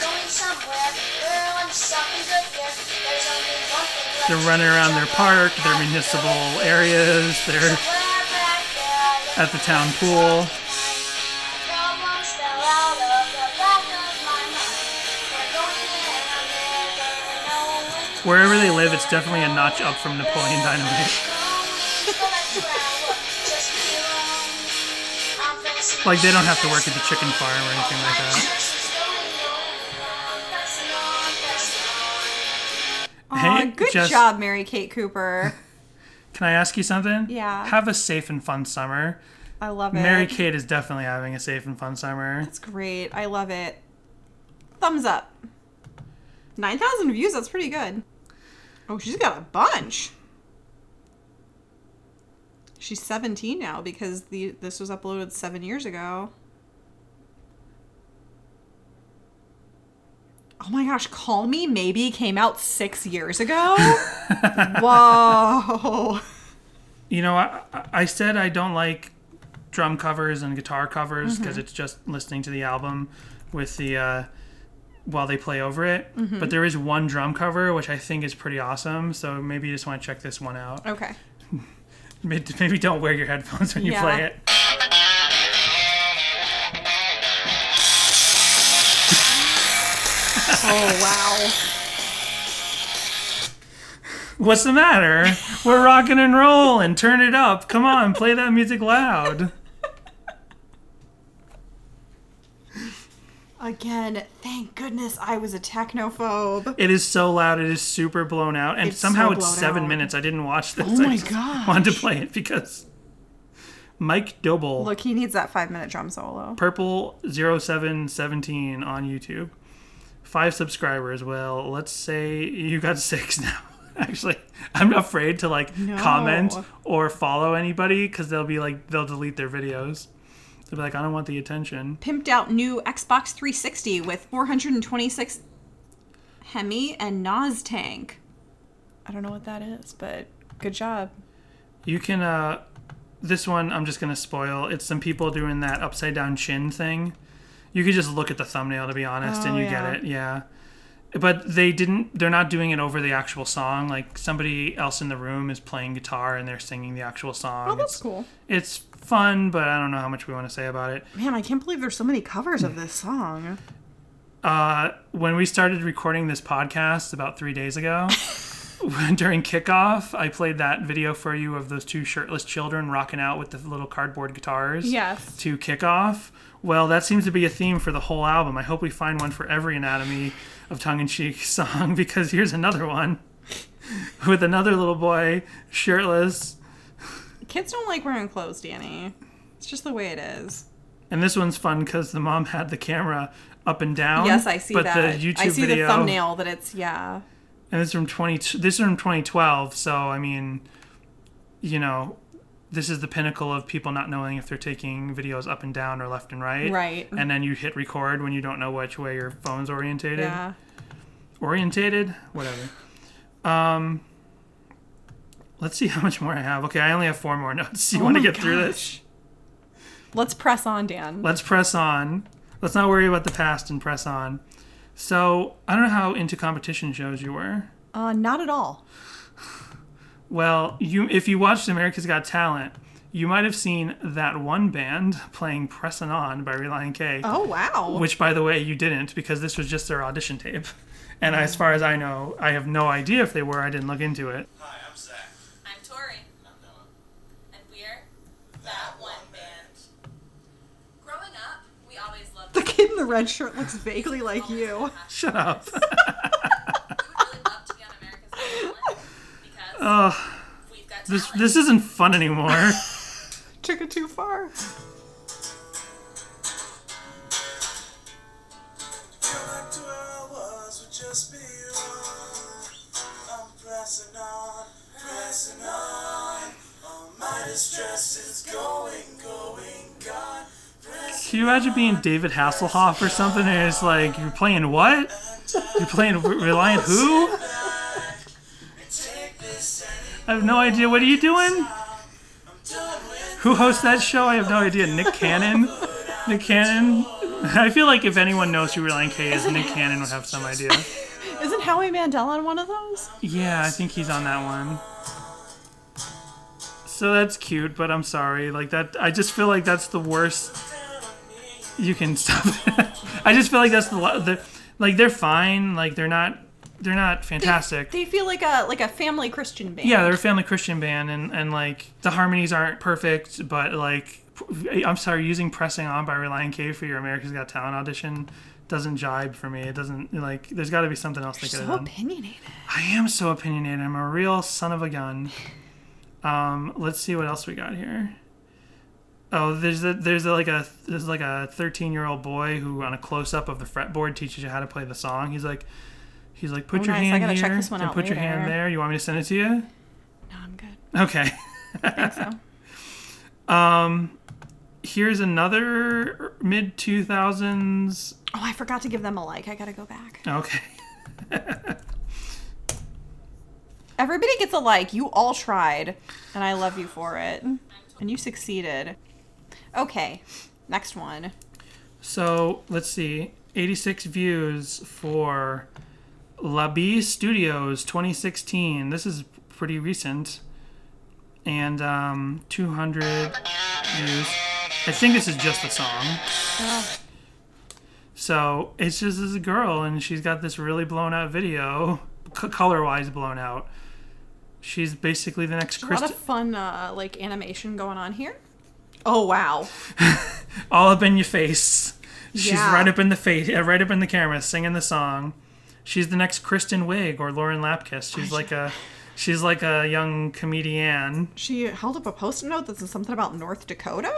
They're running around their park, their municipal areas, they're at the town pool. Wherever they live, it's definitely a notch up from Napoleon Dynamite. Like they don't have to work at the chicken farm or anything like that. Aw, Hey, good Jess- job, Mary Kate Cooper. Can I ask you something? Yeah. Have a safe and fun summer. I love it. Mary Kate is definitely having a safe and fun summer. That's great. I love it. Thumbs up. 9,000 views, that's pretty good. Oh, she's got a bunch. She's 17 now because the this was uploaded 7 years ago. Oh my gosh, Call Me Maybe came out 6 years ago? Whoa. You know, I, I said I don't like drum covers and guitar covers because it's just listening to the album with the uh, while they play over it. But there is one drum cover which I think is pretty awesome. So maybe you just want to check this one out. Okay. Maybe maybe don't wear your headphones when you Yeah. play it. Oh, wow. What's the matter? We're rocking and rolling. Turn it up. Come on, play that music loud. Again, thank goodness I was a technophobe. It is so loud. It is super blown out, and It's somehow so it's blown seven out. minutes. I didn't watch this. Oh I my just gosh. Wanted to play it because Mike Doble. Look, he needs that five minute drum solo. Purple 0717 on YouTube. Five subscribers. Well, let's say you got six now. Actually, I'm afraid to like No. comment or follow anybody because they'll be like they'll delete their videos. They'll be like, I don't want the attention. Pimped out new Xbox 360 with 426 Hemi and NOS tank. I don't know what that is, but good job. You can uh this one I'm just gonna spoil. It's some people doing that upside down chin thing. You could just look at the thumbnail to be honest and Oh, you yeah. get it, yeah. But they didn't they're not doing it over the actual song. Like somebody else in the room is playing guitar and they're singing the actual song. Oh, that's it's, cool. It's fun, but I don't know how much we want to say about it. Man, I can't believe there's so many covers of this song. Uh, when we started recording this podcast about three days ago, during kickoff, I played that video for you of those two shirtless children rocking out with the little cardboard guitars. Yes. To kickoff. Well, that seems to be a theme for the whole album. I hope we find one for every Anatomy of Tongue in Cheek song because here's another one with another little boy shirtless. Kids don't like wearing clothes, Danny. It's just the way it is. And this one's fun because the mom had the camera up and down. yes, I see but that. the YouTube I see video, the thumbnail that it's yeah. And this is from 20 this is from 2012 so i mean you know this is the pinnacle of people not knowing if they're taking videos up and down or left and right. Right. and then you hit record when you don't know which way your phone's orientated. Yeah. orientated? Whatever. Um let's see how much more i have. Okay i only have four more notes. You Oh want to get through this? Let's press on, Dan. let's press on. Let's not worry about the past and press on so i don't know how into competition shows you were Uh, not at all. Well, you if you watched America's Got Talent, you might have seen that one band playing "Pressin' On" by Relient K. Oh wow. Which, by the way, you didn't because this was just their audition tape. And as far as I know, I have no idea if they were. I didn't look into it. Hi, I'm Zach. I'm Tori. I'm Noah. And we're that one band. Growing up, we always loved the kid in the red shirt looks vaguely like oh you. Shut up. We would really love to be on America's Got Talent because Ugh, this this isn't fun anymore. Took it too far. Go back to where I was with just be one. I'm pressing on, pressing on. All my distress is going, going, gone. Can you imagine being David Hasselhoff or something? And it's like you're playing what? You're playing Relient who? I have no idea. What are you doing? Who hosts that show? I have no idea. Nick Cannon. Nick Cannon. I feel like if anyone knows who Relient K is, Nick Cannon would have some idea. Isn't Howie Mandel on one of those? Yeah, I think he's on that one. So that's cute, but I'm sorry. Like that, I just feel like that's the worst. You can stop. I just feel like that's the, the like they're fine. Like they're not they're not fantastic. They feel like a like a family Christian band. yeah, they're a family Christian band, and and like the harmonies aren't perfect, but like I'm sorry, using "Pressing On" by Relient K for your America's Got Talent audition doesn't jibe for me. It doesn't like. There's got to be something else they could have so done. opinionated. I am so opinionated. I'm a real son of a gun. Um, let's see what else we got here. Oh, there's a, there's a, like a there's like a 13 year old boy who on a close up of the fretboard teaches you how to play the song. He's like, he's like, put Oh, your nice. Hand here and put your hand there. You want me to send it to you? No, I'm good. Okay. I think so. Um, here's another mid 2000s. Oh, I forgot to give them a like. I gotta go back. Okay. Everybody gets a like. You all tried, and I love you for it. And you succeeded. Okay, next one. So let's see, 86 views for La Bee Studios 2016. This is pretty recent, and um, 200 views. I think this is just a song. So it's just this girl, and she's got this really blown out video, c- color wise blown out. She's basically the next A lot of fun, uh, like animation going on here. Oh wow! all up in your face. She's Yeah. right up in the face, uh, right up in the camera, singing the song. She's the next Kristen Wiig or Lauren Lapkus. She's like a, She's like a young comedian. She held up a post-it note that said something about North Dakota.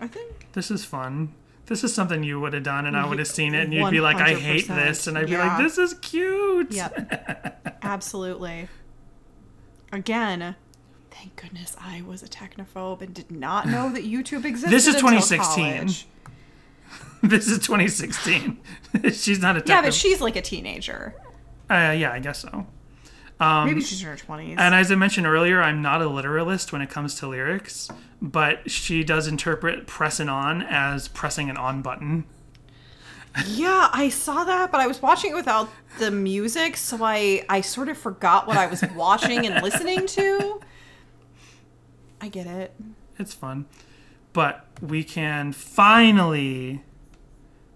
I think. This is fun. This is something you would have done, and I would have seen it, and you'd be like, "I hate this," and I'd be Yeah. like, "This is cute." Yep. Absolutely. Again, thank goodness I was a technophobe and did not know that YouTube existed. This is 2016. this is 2016. she's not a Yeah, but she's like a teenager. uh, yeah, I guess so. Um, Maybe she's in her twenties. And as I mentioned earlier, I'm not a literalist when it comes to lyrics, but she does interpret pressing on as pressing an on button. Yeah, I saw that, but I was watching it without the music, so I I sort of forgot what I was watching and listening to. I get it. It's fun. But we can finally,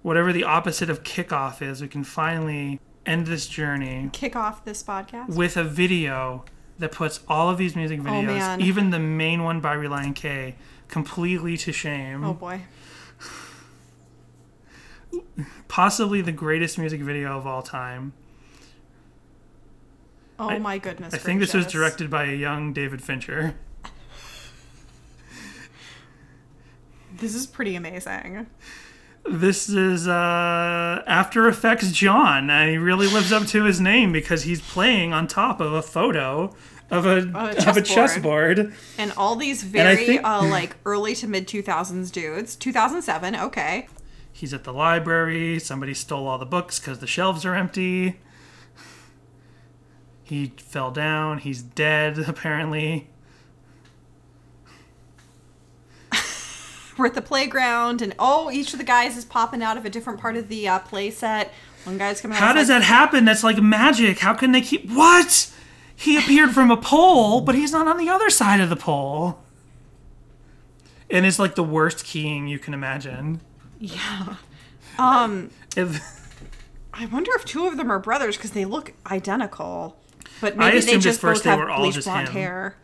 whatever the opposite of kickoff is, we can finally end this journey Kick off this podcast. with a video that puts all of these music oh, videos, Oh, even the main one by Relient K, completely to shame. Oh boy. Possibly the greatest music video of all time. Oh I- my goodness. I think this was directed by a young David Fincher. This is pretty amazing. This is uh, After Effects John, and he really lives up to his name because he's playing on top of a photo of a, a of a chessboard. chessboard. And all these very think- uh, like early to mid 2000s dudes. 2007, okay. He's at the library. Somebody stole all the books because the shelves are empty. He fell down. He's dead, apparently. We're at the playground, and oh, each of the guys is popping out of a different part of the uh, play set. One guy's coming. How does that happen? That's like magic. How can they keep. What? He appeared from a pole, but he's not on the other side of the pole. And it's like the worst keying you can imagine. Yeah. Um, If, I wonder if two of them are brothers because they look identical. But maybe they just first both they have were all just blonde him. hair.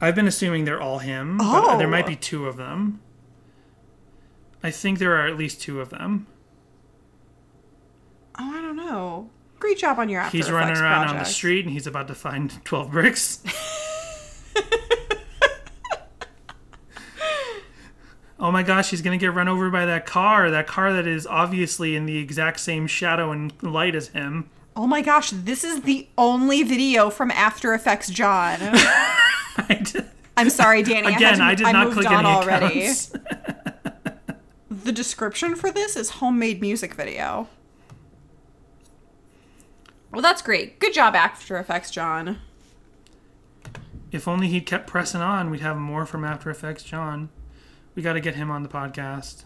I've been assuming they're all him, but there might Oh. be two of them. I think there are at least two of them. Oh, I don't know. Great job on your After He's running around on the street and he's about to find 12 bricks. oh my gosh, he's going to get run over by that car. That car that is obviously in the exact same shadow and light as him. Oh my gosh, this is the only video from After Effects John. I I'm sorry, Danny. Again, I, I did not click on any already. The description for this is homemade music video. Well, that's great. Good job, After Effects John. If only he'd kept pressing on, we'd have more from After Effects John. We got to get him on the podcast.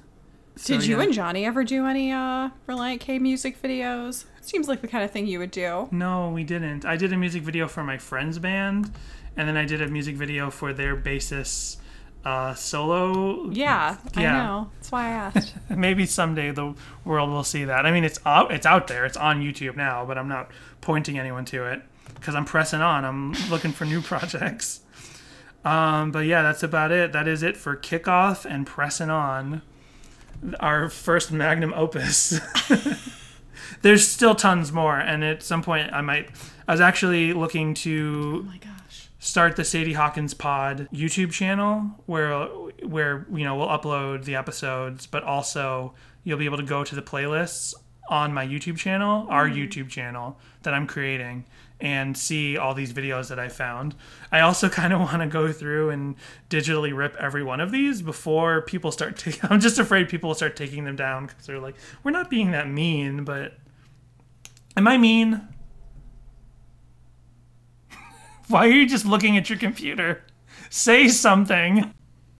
So, Did you yeah. and Johnny ever do any uh Relient K music videos? Seems like the kind of thing you would do. No, we didn't. I did a music video for my friend's band, and then I did a music video for their bassist uh, solo. Yeah, I know. That's why I asked. Maybe someday the world will see that. I mean, it's out, it's out there. It's on YouTube now, but I'm not pointing anyone to it because I'm pressing on. I'm looking for new projects. Um, but yeah, that's about it. That is it for kickoff and pressing on. Our first magnum opus. There's still tons more, and at some point I might. I was actually looking to oh. Start the Sadie Hawkins Pod YouTube channel where where you know we'll upload the episodes, but also you'll be able to go to the playlists on my YouTube channel, our mm-hmm. YouTube channel that I'm creating, and see all these videos that I found. I also kind of want to go through and digitally rip every one of these before people start taking. I'm just afraid people will start taking them down because they're like, we're not being that mean, but am I mean? Why are you just looking at your computer? Say something.